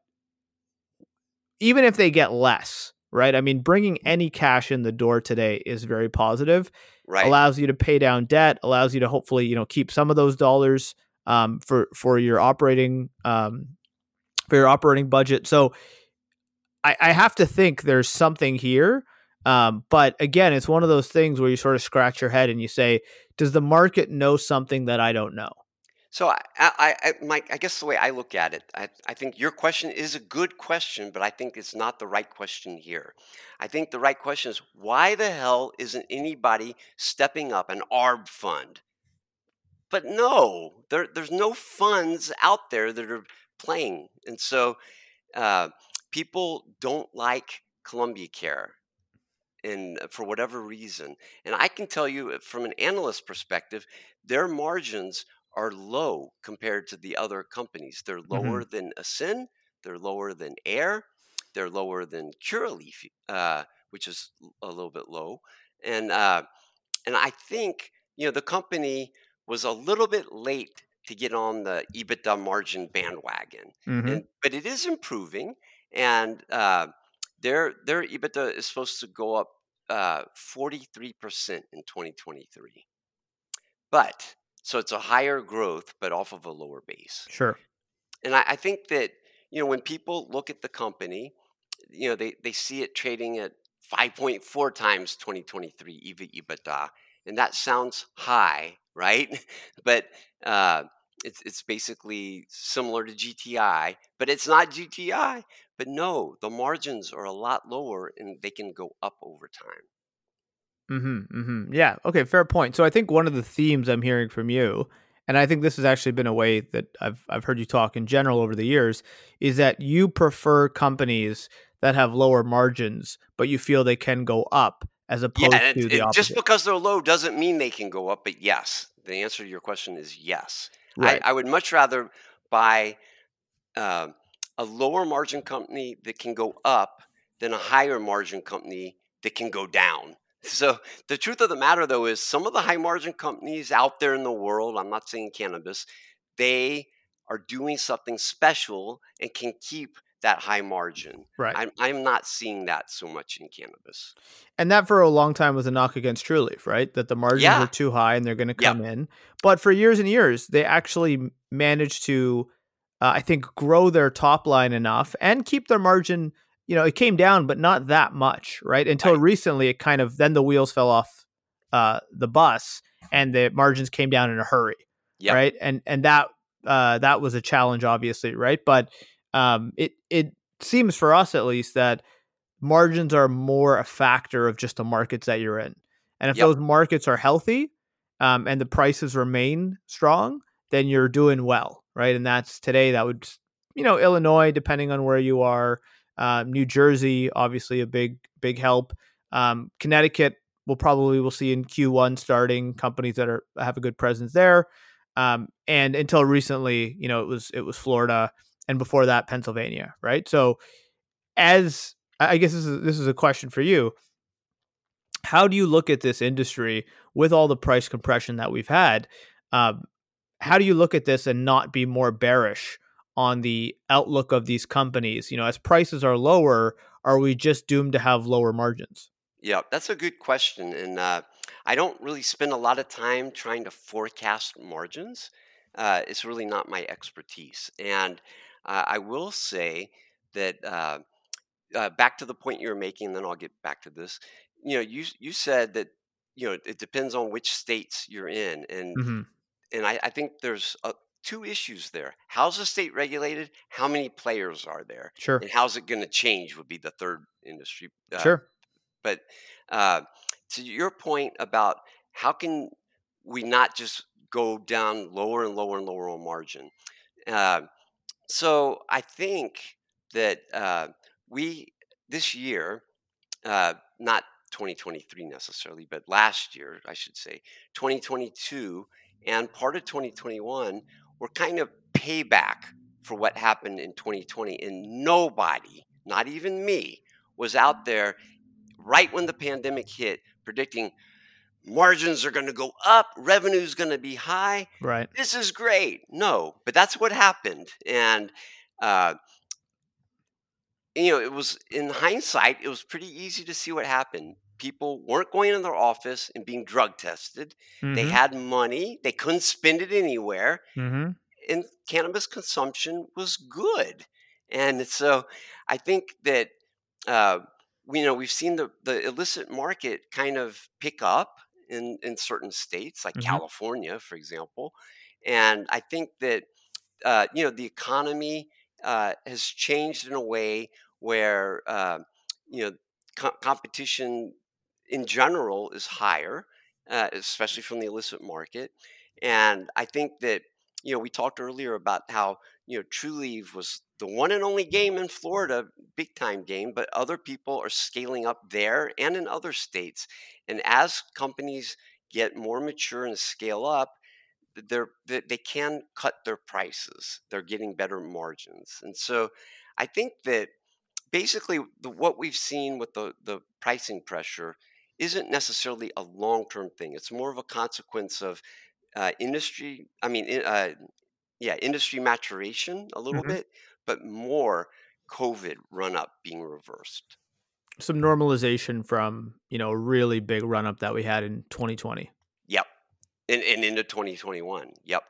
even if they get less, right? I mean, bringing any cash in the door today is very positive. Right. Allows you to pay down debt, allows you to hopefully, you know, keep some of those dollars um, for for your operating um, for your operating budget. So I, I have to think there's something here um, but again, it's one of those things where you sort of scratch your head and you say, does the market know something that I don't know? So I, I, I, Mike, I guess the way I look at it, I, I think your question is a good question, but I think it's not the right question here. I think the right question is why the hell isn't anybody stepping up an ARB fund? But no, there, there's no funds out there that are playing, and so uh, people don't like Columbia Care and uh, for whatever reason. And I can tell you uh, from an analyst perspective, their margins are low compared to the other companies. They're mm-hmm. lower mm-hmm. than Ascend, they're lower than AYR, they're lower than Curaleaf, uh, which is a little bit low. And uh, and I think you know the company was a little bit late to get on the EBITDA margin bandwagon, mm-hmm. and, but it is improving. And uh, their their EBITDA is supposed to go up uh, 43% in 2023. But so it's a higher growth, but off of a lower base. Sure. And I, I think that you know when people look at the company, you know they they see it trading at 5.4 times 2023 EV EBITDA, and that sounds high, right? but uh, it's it's basically similar to GTI, but it's not GTI. But no, the margins are a lot lower, and they can go up over time. Mm-hmm, mm-hmm. Yeah. Okay. Fair point. So I think one of the themes I'm hearing from you, and I think this has actually been a way that I've I've heard you talk in general over the years, is that you prefer companies that have lower margins, but you feel they can go up as opposed yeah, to the opposite. Just because they're low doesn't mean they can go up. But yes, the answer to your question is yes. Right. I, I would much rather buy uh, a lower margin company that can go up than a higher margin company that can go down. So the truth of the matter though is some of the high margin companies out there in the world, I'm not saying cannabis, they are doing something special and can keep that high margin. Right. I'm, I'm not seeing that so much in cannabis. And that for a long time was a knock against Trulieve, right? That the margins Yeah. were too high and they're going to Yep. come in. But for years and years, they actually managed to, uh, I think, grow their top line enough and keep their margin. You know, it came down, but not that much, right? Until Right. recently, it kind of then the wheels fell off uh, the bus and the margins came down in a hurry, Yep. right? And and that uh, that was a challenge, obviously, right? But um, it it seems for us at least that margins are more a factor of just the markets that you're in. And if Yep. those markets are healthy um, and the prices remain strong, then you're doing well, right? And that's today. That would, you know, Illinois, depending on where you are, uh, New Jersey, obviously a big big help. Um, Connecticut, we'll probably will see in Q1 starting companies that are have a good presence there. Um, and until recently, you know, it was it was Florida, and before that, Pennsylvania, right? So, as I guess this is this is a question for you. How do you look at this industry with all the price compression that we've had? Um, how do you look at this and not be more bearish on the outlook of these companies? You know, as prices are lower, are we just doomed to have lower margins? Yeah, that's a good question. And uh, I don't really spend a lot of time trying to forecast margins. Uh, it's really not my expertise. And uh, I will say that uh, uh, back to the point you were making, then I'll get back to this. You know, you you said that you know it depends on which states you're in, and hmm and I, I think there's uh, two issues there. How's the state regulated? How many players are there? Sure, And how's it going to change? Would be the third industry uh, sure. but uh, to your point about how can we not just go down lower and lower and lower on margin? So I think that uh, we this year, uh, not 2023 necessarily, but last year, I should say, 2022 and part of 2021 were kind of payback for what happened in 2020. And nobody, not even me, was out there right when the pandemic hit predicting margins are going to go up, revenue's going to be high. Right. This is great. No, but that's what happened. And, uh, you know, it was in hindsight, it was pretty easy to see what happened. People weren't going in their office and being drug tested. They hmm had money, they couldn't spend it anywhere hmm and cannabis consumption was good. And so I think that uh, we, you know we've seen the, the illicit market kind of pick up in, in certain states like hmm California, for example. And I think that uh, you know the economy uh, has changed in a way where uh, you know co- competition in general is higher, uh, especially from the illicit market. And I think that you know we talked earlier about how you know Trulieve was the one and only game in Florida, big time game, but other people are scaling up there and in other states. And as companies get more mature and scale up, they're they, they can cut their prices. They're getting better margins, and so I think that basically the, what we've seen with the the pricing pressure isn't necessarily a long term thing. It's more of a consequence of uh, industry. I mean, uh, yeah, industry maturation a little hmm bit, but more COVID run up being reversed. Some normalization from you know a really big run up that we had in 2020. Yep, and, and into 2021. Yep.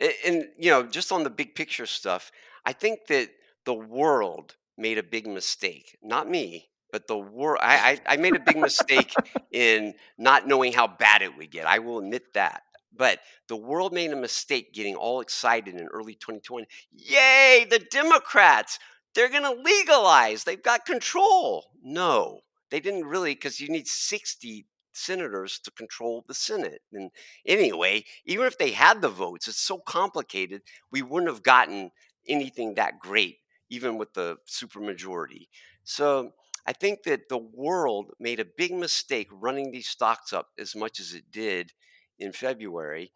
And, and you know, just on the big picture stuff, I think that the world made a big mistake. Not me, but the world. I, I I made a big mistake in not knowing how bad it would get. I will admit that. But the world made a mistake getting all excited in early 2020. Yay, the Democrats! They're going to legalize. They've got control. No, they didn't really, because you need 60 senators to control the Senate. And anyway, even if they had the votes, it's so complicated, we wouldn't have gotten anything that great, even with the supermajority. So I think that the world made a big mistake running these stocks up as much as it did in February.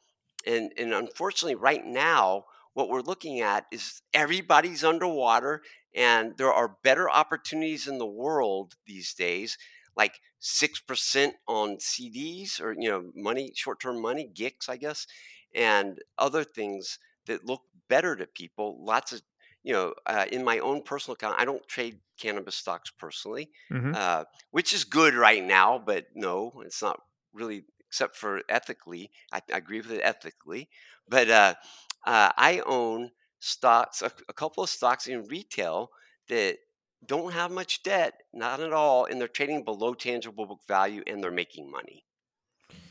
And, and unfortunately, right now, what we're looking at is everybody's underwater, and there are better opportunities in the world these days, like 6% on CDs or, you know, money, short term money, GICs, I guess, and other things that look better to people. Lots of, you know, uh, in my own personal account, I don't trade cannabis stocks personally, hmm uh, which is good right now, but no, it's not really, except for ethically. I, I agree with it ethically. But uh, uh, I own stocks, a, a couple of stocks in retail that don't have much debt, not at all, and they're trading below tangible book value and they're making money.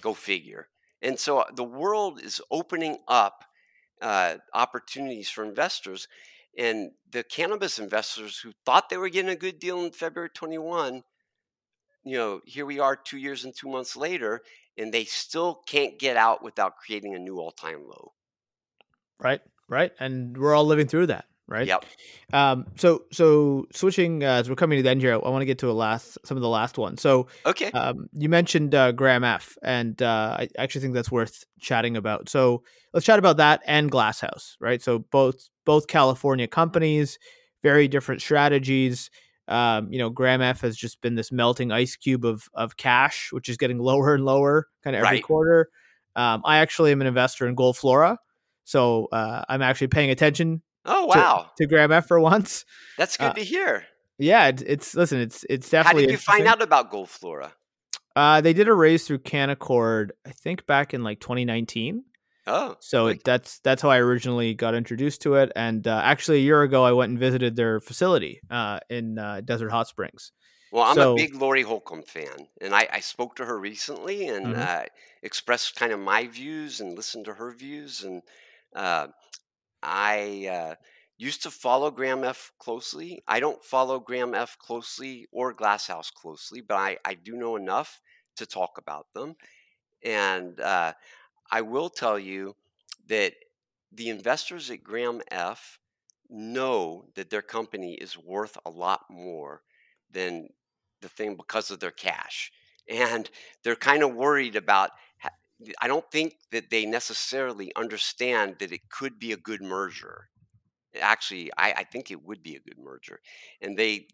Go figure. And so the world is opening up uh, opportunities for investors. And the cannabis investors who thought they were getting a good deal in February 21, you know, here we are two years and two months later, and they still can't get out without creating a new all time low. Right. Right. And we're all living through that. Right. Yep. Um, so so switching uh, as we're coming to the end here, I want to get to a last some of the last ones. So Okay. um, you mentioned uh, GRAMF, and uh, I actually think that's worth chatting about. So let's chat about that and Glasshouse, right? So both both California companies, very different strategies. Um, you know, GRAMF has just been this melting ice cube of of cash, which is getting lower and lower kind of every Right. quarter. Um, I actually am an investor in Gold Flora, so uh, I'm actually paying attention Oh, wow. to GRAMF for once. That's good uh, to hear. Yeah, it's, it's listen, it's it's definitely. How did you find out about Gold Flora? Uh, they did a raise through Canaccord, I think back in like 2019. Oh, So like- it, that's that's how I originally got introduced to it. And uh, actually, a year ago, I went and visited their facility uh, in uh, Desert Hot Springs. Well, I'm So- a big Laurie Holcomb fan, and I, I spoke to her recently and Mhm. uh, expressed kind of my views and listened to her views. And uh, I uh, used to follow GRAMF closely. I don't follow GRAMF closely or Glasshouse closely, but I, I do know enough to talk about them. And uh, I will tell you that the investors at GRAMF know that their company is worth a lot more than the thing because of their cash. And they're kind of worried about. I don't think that they necessarily understand that it could be a good merger. Actually, I, I think it would be a good merger, and they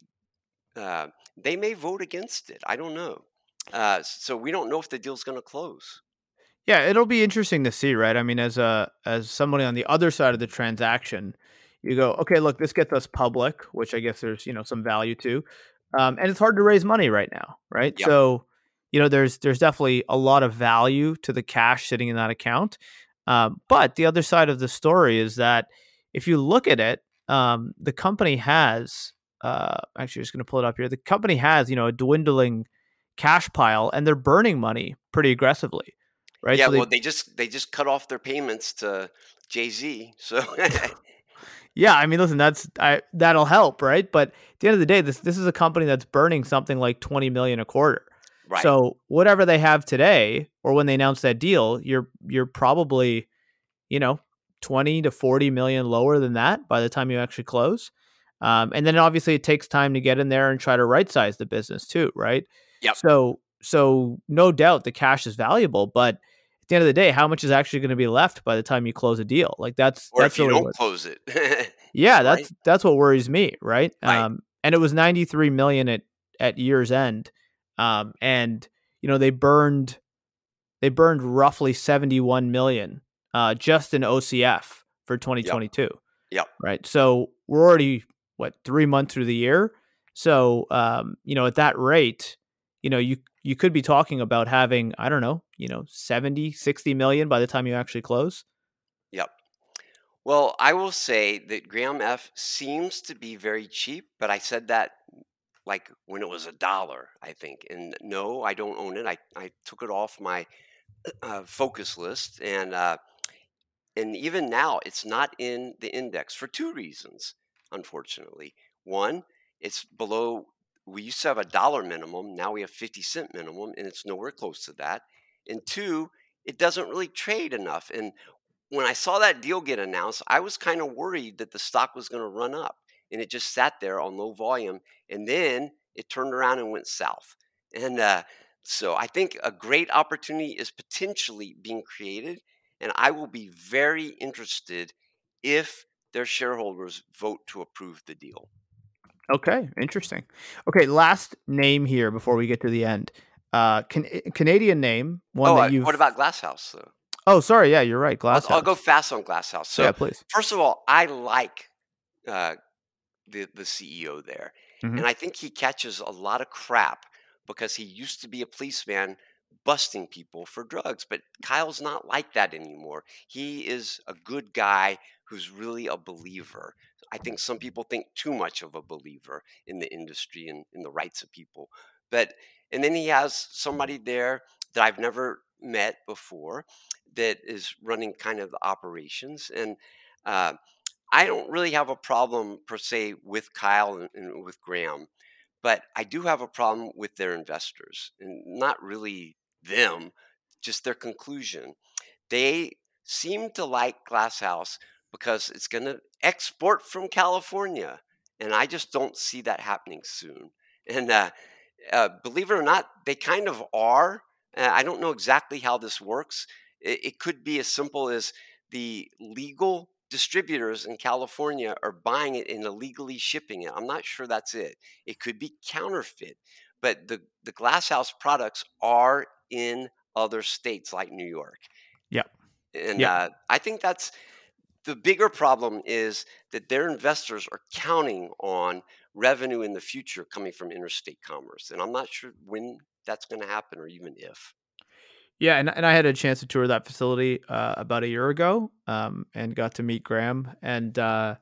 uh, they may vote against it. I don't know. Uh, so we don't know if the deal's going to close. Yeah, it'll be interesting to see, right? I mean, as a as somebody on the other side of the transaction, you go, okay, look, this gets us public, which I guess there's you know some value to, um, and it's hard to raise money right now, right? Yep. So, you know, there's there's definitely a lot of value to the cash sitting in that account, um, but the other side of the story is that if you look at it, um, the company has uh, actually just going to pull it up here. The company has you know a dwindling cash pile, and they're burning money pretty aggressively. Right. Yeah, So they- well, they just they just cut off their payments to Jay Z. So Yeah, I mean, listen, that's I, that'll help, right? But at the end of the day, this this is a company that's burning something like twenty million a quarter. right, So whatever they have today, or when they announce that deal, you're you're probably, you know, twenty to forty million lower than that by the time you actually close. Um, and then obviously it takes time to get in there and try to right size the business too, right? Yeah. So so no doubt the cash is valuable, but at the end of the day, how much is actually going to be left by the time you close a deal? Like that's or that's if you really don't what- close it. yeah, right? that's that's what worries me, right? Right. Um, and it was 93 million at at year's end, um, and you know they burned they burned roughly 71 million uh, just in OCF for 2022. Yep. Right. So we're already what three months through the year. So um, you know at that rate, you know you you could be talking about having I don't know you know 70 60 million by the time you actually close. Yep. Well, I will say that GRAMF seems to be very cheap, but I said that like when it was a dollar, I think. And no, I don't own it. I, I took it off my uh, focus list, and uh, and even now, it's not in the index for two reasons. Unfortunately, one, it's below. We used to have a dollar minimum. Now we have fifty cent minimum, and it's nowhere close to that. And two, it doesn't really trade enough. And when I saw that deal get announced, I was kind of worried that the stock was going to run up, and it just sat there on low volume, and then it turned around and went south. And uh, so I think a great opportunity is potentially being created, and I will be very interested if their shareholders vote to approve the deal. Okay, interesting. Okay, last name here before we get to the end. Uh, can, Canadian name one oh, that you've. what about Glasshouse though? Oh, sorry. Yeah, you're right. Glass I'll, I'll go fast on Glass House. So, yeah, please. first of all, I like uh, the the CEO there, Mhm. and I think he catches a lot of crap because he used to be a policeman busting people for drugs, but Kyle's not like that anymore. He is a good guy who's really a believer. I think some people think too much of a believer in the industry and in the rights of people. But and then he has somebody there that I've never met before that is running kind of the operations and uh, I don't really have a problem per se with Kyle and, and with Graham, but I do have a problem with their investors and not really them, just their conclusion. They seem to like Glasshouse because it's going to export from California, and I just don't see that happening soon. And uh, uh, believe it or not, they kind of are. Uh, I don't know exactly how this works. It, it could be as simple as the legal distributors in California are buying it and illegally shipping it. I'm not sure that's it. It could be counterfeit, but the the glasshouse products are in other states like New York. Yep. And uh, I think that's the bigger problem is that their investors are counting on revenue in the future coming from interstate commerce. And I'm not sure when that's going to happen or even if. Yeah, and and I had a chance to tour that facility uh, about a year ago, um, and got to meet Graham, and uh,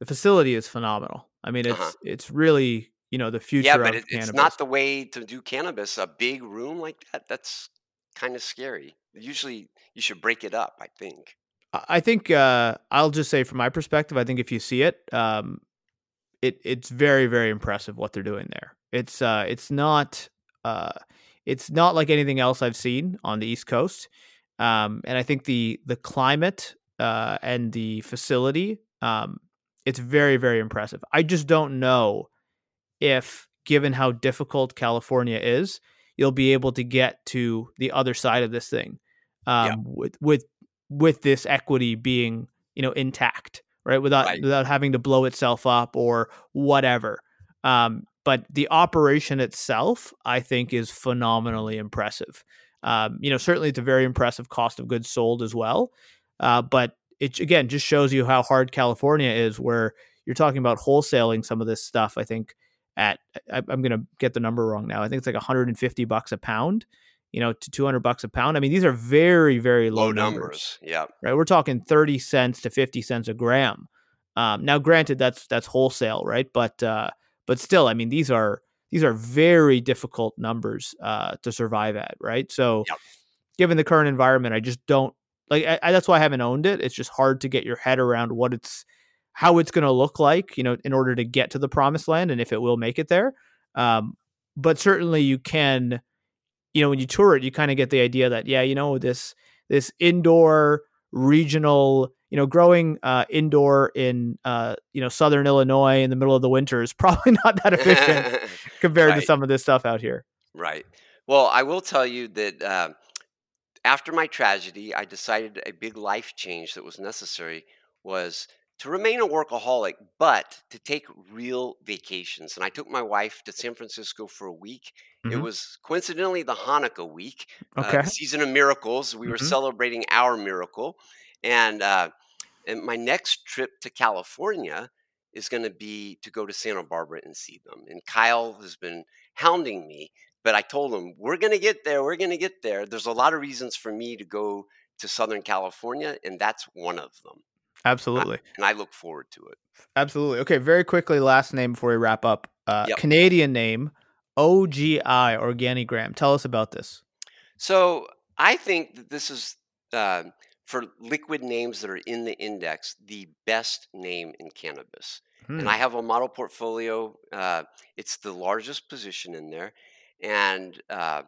the facility is phenomenal. I mean, Uh-huh. it's it's really you know the future Yeah, but it, it's not the way to do cannabis. A big room like that, that's kind of scary. Usually you should break it up, I think. I think uh, I'll just say from my perspective, I think if you see it, um, it it's very very impressive what they're doing there. It's uh, it's not uh, it's not like anything else I've seen on the East Coast, um, and I think the the climate uh, and the facility, um, it's very very impressive. I just don't know if, given how difficult California is, you'll be able to get to the other side of this thing Yeah. um, with with with this equity being you know intact, right? Without Right. without having to blow itself up or whatever. Um, but the operation itself, I think, is phenomenally impressive. Um, you know, certainly it's a very impressive cost of goods sold as well. Uh, but it again just shows you how hard California is, where you're talking about wholesaling some of this stuff. I think at I, I'm going to get the number wrong now. I think it's like 150 bucks a pound, you know, to 200 bucks a pound. I mean, these are very very low, Low numbers, numbers. Yeah. right? We're talking 30 cents to 50 cents a gram. Um, now, granted, that's that's wholesale, right? But uh, but still, I mean, these are these are very difficult numbers uh, to survive at, right? So, Yep. given the current environment, I just don't like. I, I, that's why I haven't owned it. It's just hard to get your head around what it's how it's going to look like, you know, in order to get to the promised land and if it will make it there. Um, but certainly, you can, you know, when you tour it, you kind of get the idea that yeah, you know, this this indoor regional you know growing uh, indoor in uh, you know southern illinois in the middle of the winter is probably not that efficient compared to some of this stuff out here Right. Well, I will tell you that uh, after my tragedy, I decided a big life change that was necessary was to remain a workaholic, but to take real vacations. And I took my wife to San Francisco for a week. It Mhm. was coincidentally the Hanukkah week, uh, okay the season of miracles. We were Mhm. celebrating our miracle. And, uh, and my next trip to California is going to be to go to Santa Barbara and see them. And Kyle has been hounding me, but I told him, we're going to get there. We're going to get there. There's a lot of reasons for me to go to Southern California, and that's one of them. Absolutely And I look forward to it. absolutely okay very quickly last name before we wrap up uh, Yep. canadian name ogi organigram tell us about this So I think that this is, uh, for liquid names that are in the index, the best name in cannabis. Hmm. and I have a model portfolio. Uh, it's the largest position in there, and uh,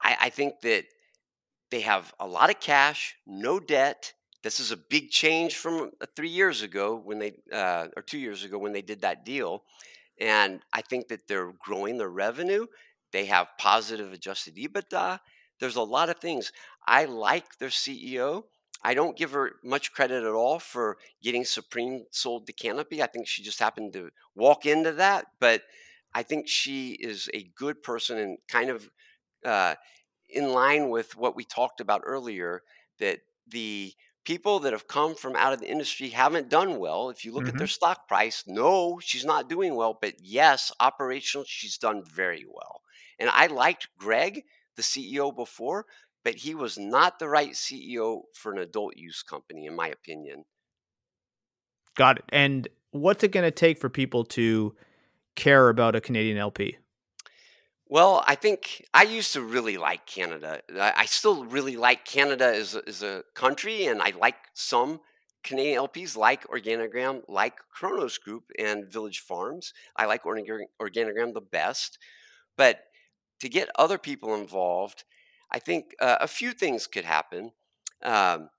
I, I think that they have a lot of cash, no debt. This is a big change from uh, three years ago when they, uh, or two years ago when they did that deal. And I think that they're growing their revenue. They have positive adjusted EBITDA. There's a lot of things. I like their CEO. I don't give her much credit at all for getting Supreme sold to Canopy. I think she just happened to walk into that. But I think she is a good person and kind of uh, in line with what we talked about earlier that the people that have come from out of the industry haven't done well. If you look mm-hmm. at their mm-hmm. stock price, no, she's not doing well. But yes, operational, she's done very well. And I liked Greg, the CEO before, but he was not the right CEO for an adult use company, in my opinion. Got it. And what's it going to take for people to care about a Canadian LP? Well, I think I used to really like Canada. I still really like Canada as a, as a country, and I like some Canadian LPs like Organigram, like Cronos Group and Village Farms. I like Organigram the best. But to get other people involved, I think uh, a few things could happen. Um,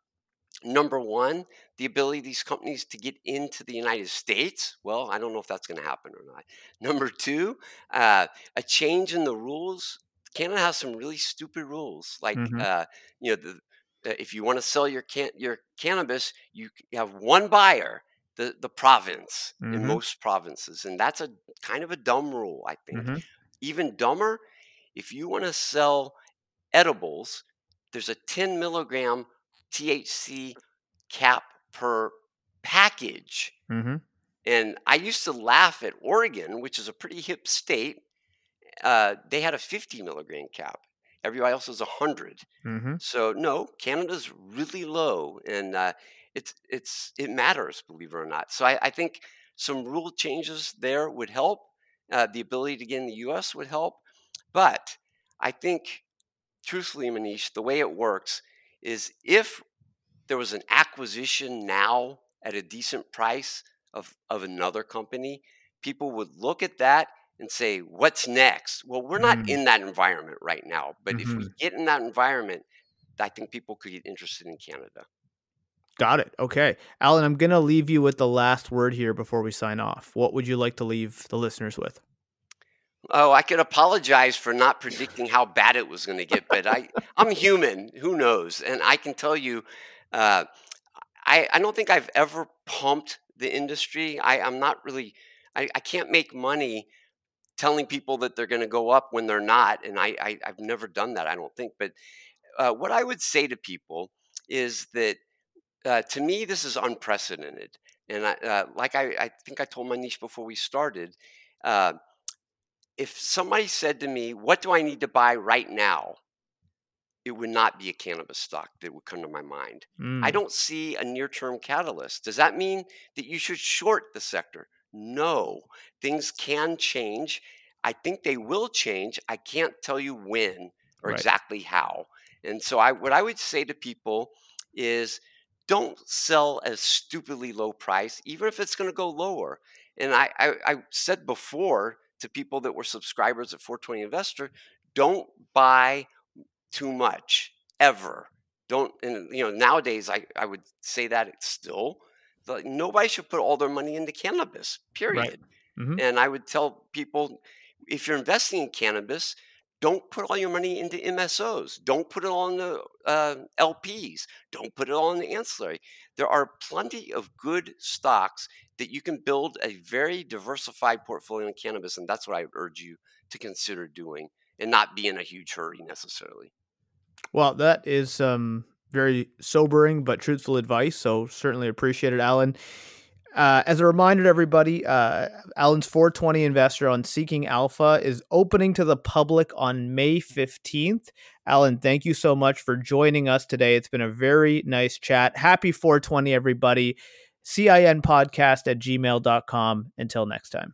number one, the ability of these companies to get into the United States. Well, I don't know if that's going to happen or not. Number two, uh, a change in the rules. Canada has some really stupid rules, like mm-hmm. uh, you know, the, uh, if you want to sell your can- your cannabis, you have one buyer, the the province mm-hmm. in most provinces, and that's a kind of a dumb rule. I think mm-hmm. even dumber. If you want to sell edibles, there's a 10 milligram THC cap per package. Mm-hmm. And I used to laugh at Oregon, which is a pretty hip state. Uh, they had a 50 milligram cap. Everybody else was 100. Mm-hmm. So no, Canada's really low, and uh, it's it's it matters, believe it or not. So I, I think some rule changes there would help. Uh, the ability to get in the U.S. would help, but I think, truthfully, Manish, the way it works is if there was an acquisition now at a decent price of, of another company, people would look at that and say, What's next? Well, we're not mm. in that environment right now. But mm-hmm. if we mm-hmm. get in that environment, I think people could get interested in Canada. Got it. Okay. Alan, I'm going to leave you with the last word here before we sign off. What would you like to leave the listeners with? Oh, I could apologize for not predicting how bad it was going to get, but I, I'm human. Who knows? And I can tell you, uh, I, I don't think I've ever pumped the industry. I, I'm not really, I, I can't make money telling people that they're going to go up when they're not. And I, I, have never done that, I don't think. But uh, what I would say to people is that uh, to me, this is unprecedented. And I, uh, like I, I think I told my Manish before we started, uh, if somebody said to me, What do I need to buy right now? It would not be a cannabis stock that would come to my mind. Mm. I don't see a near term catalyst. Does that mean that you should short the sector? No. Things can change. I think they will change. I can't tell you when or right. exactly how. And so I what I would say to people is don't sell at a stupidly low price, even if it's going to go lower. And I, I, I said before to people that were subscribers at 420 Investor, don't buy too much ever. Don't and you know nowadays I, I would say that it's still like nobody should put all their money into cannabis period right. mm-hmm. and i would tell people if you're investing in cannabis don't put all your money into msos don't put it in the uh, lps don't put it in the ancillary there are plenty of good stocks that you can build a very diversified portfolio in cannabis and that's what i would urge you to consider doing and not be in a huge hurry necessarily well that is um very sobering but truthful advice. So certainly appreciate it, Alan. Uh, as a reminder to everybody, uh, Alan's 420 investor on Seeking Alpha is opening to the public on May 15th. Alan, thank you so much for joining us today. It's been a very nice chat. Happy 420, everybody. CIN podcast at gmail.com. Until next time.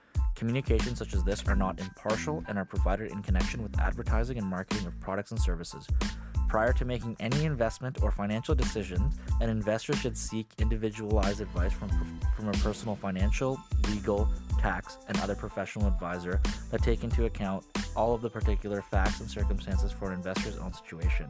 Communications such as this are not impartial and are provided in connection with advertising and marketing of products and services. Prior to making any investment or financial decisions, an investor should seek individualized advice from, from a personal financial, legal, tax, and other professional advisor that take into account all of the particular facts and circumstances for an investor's own situation.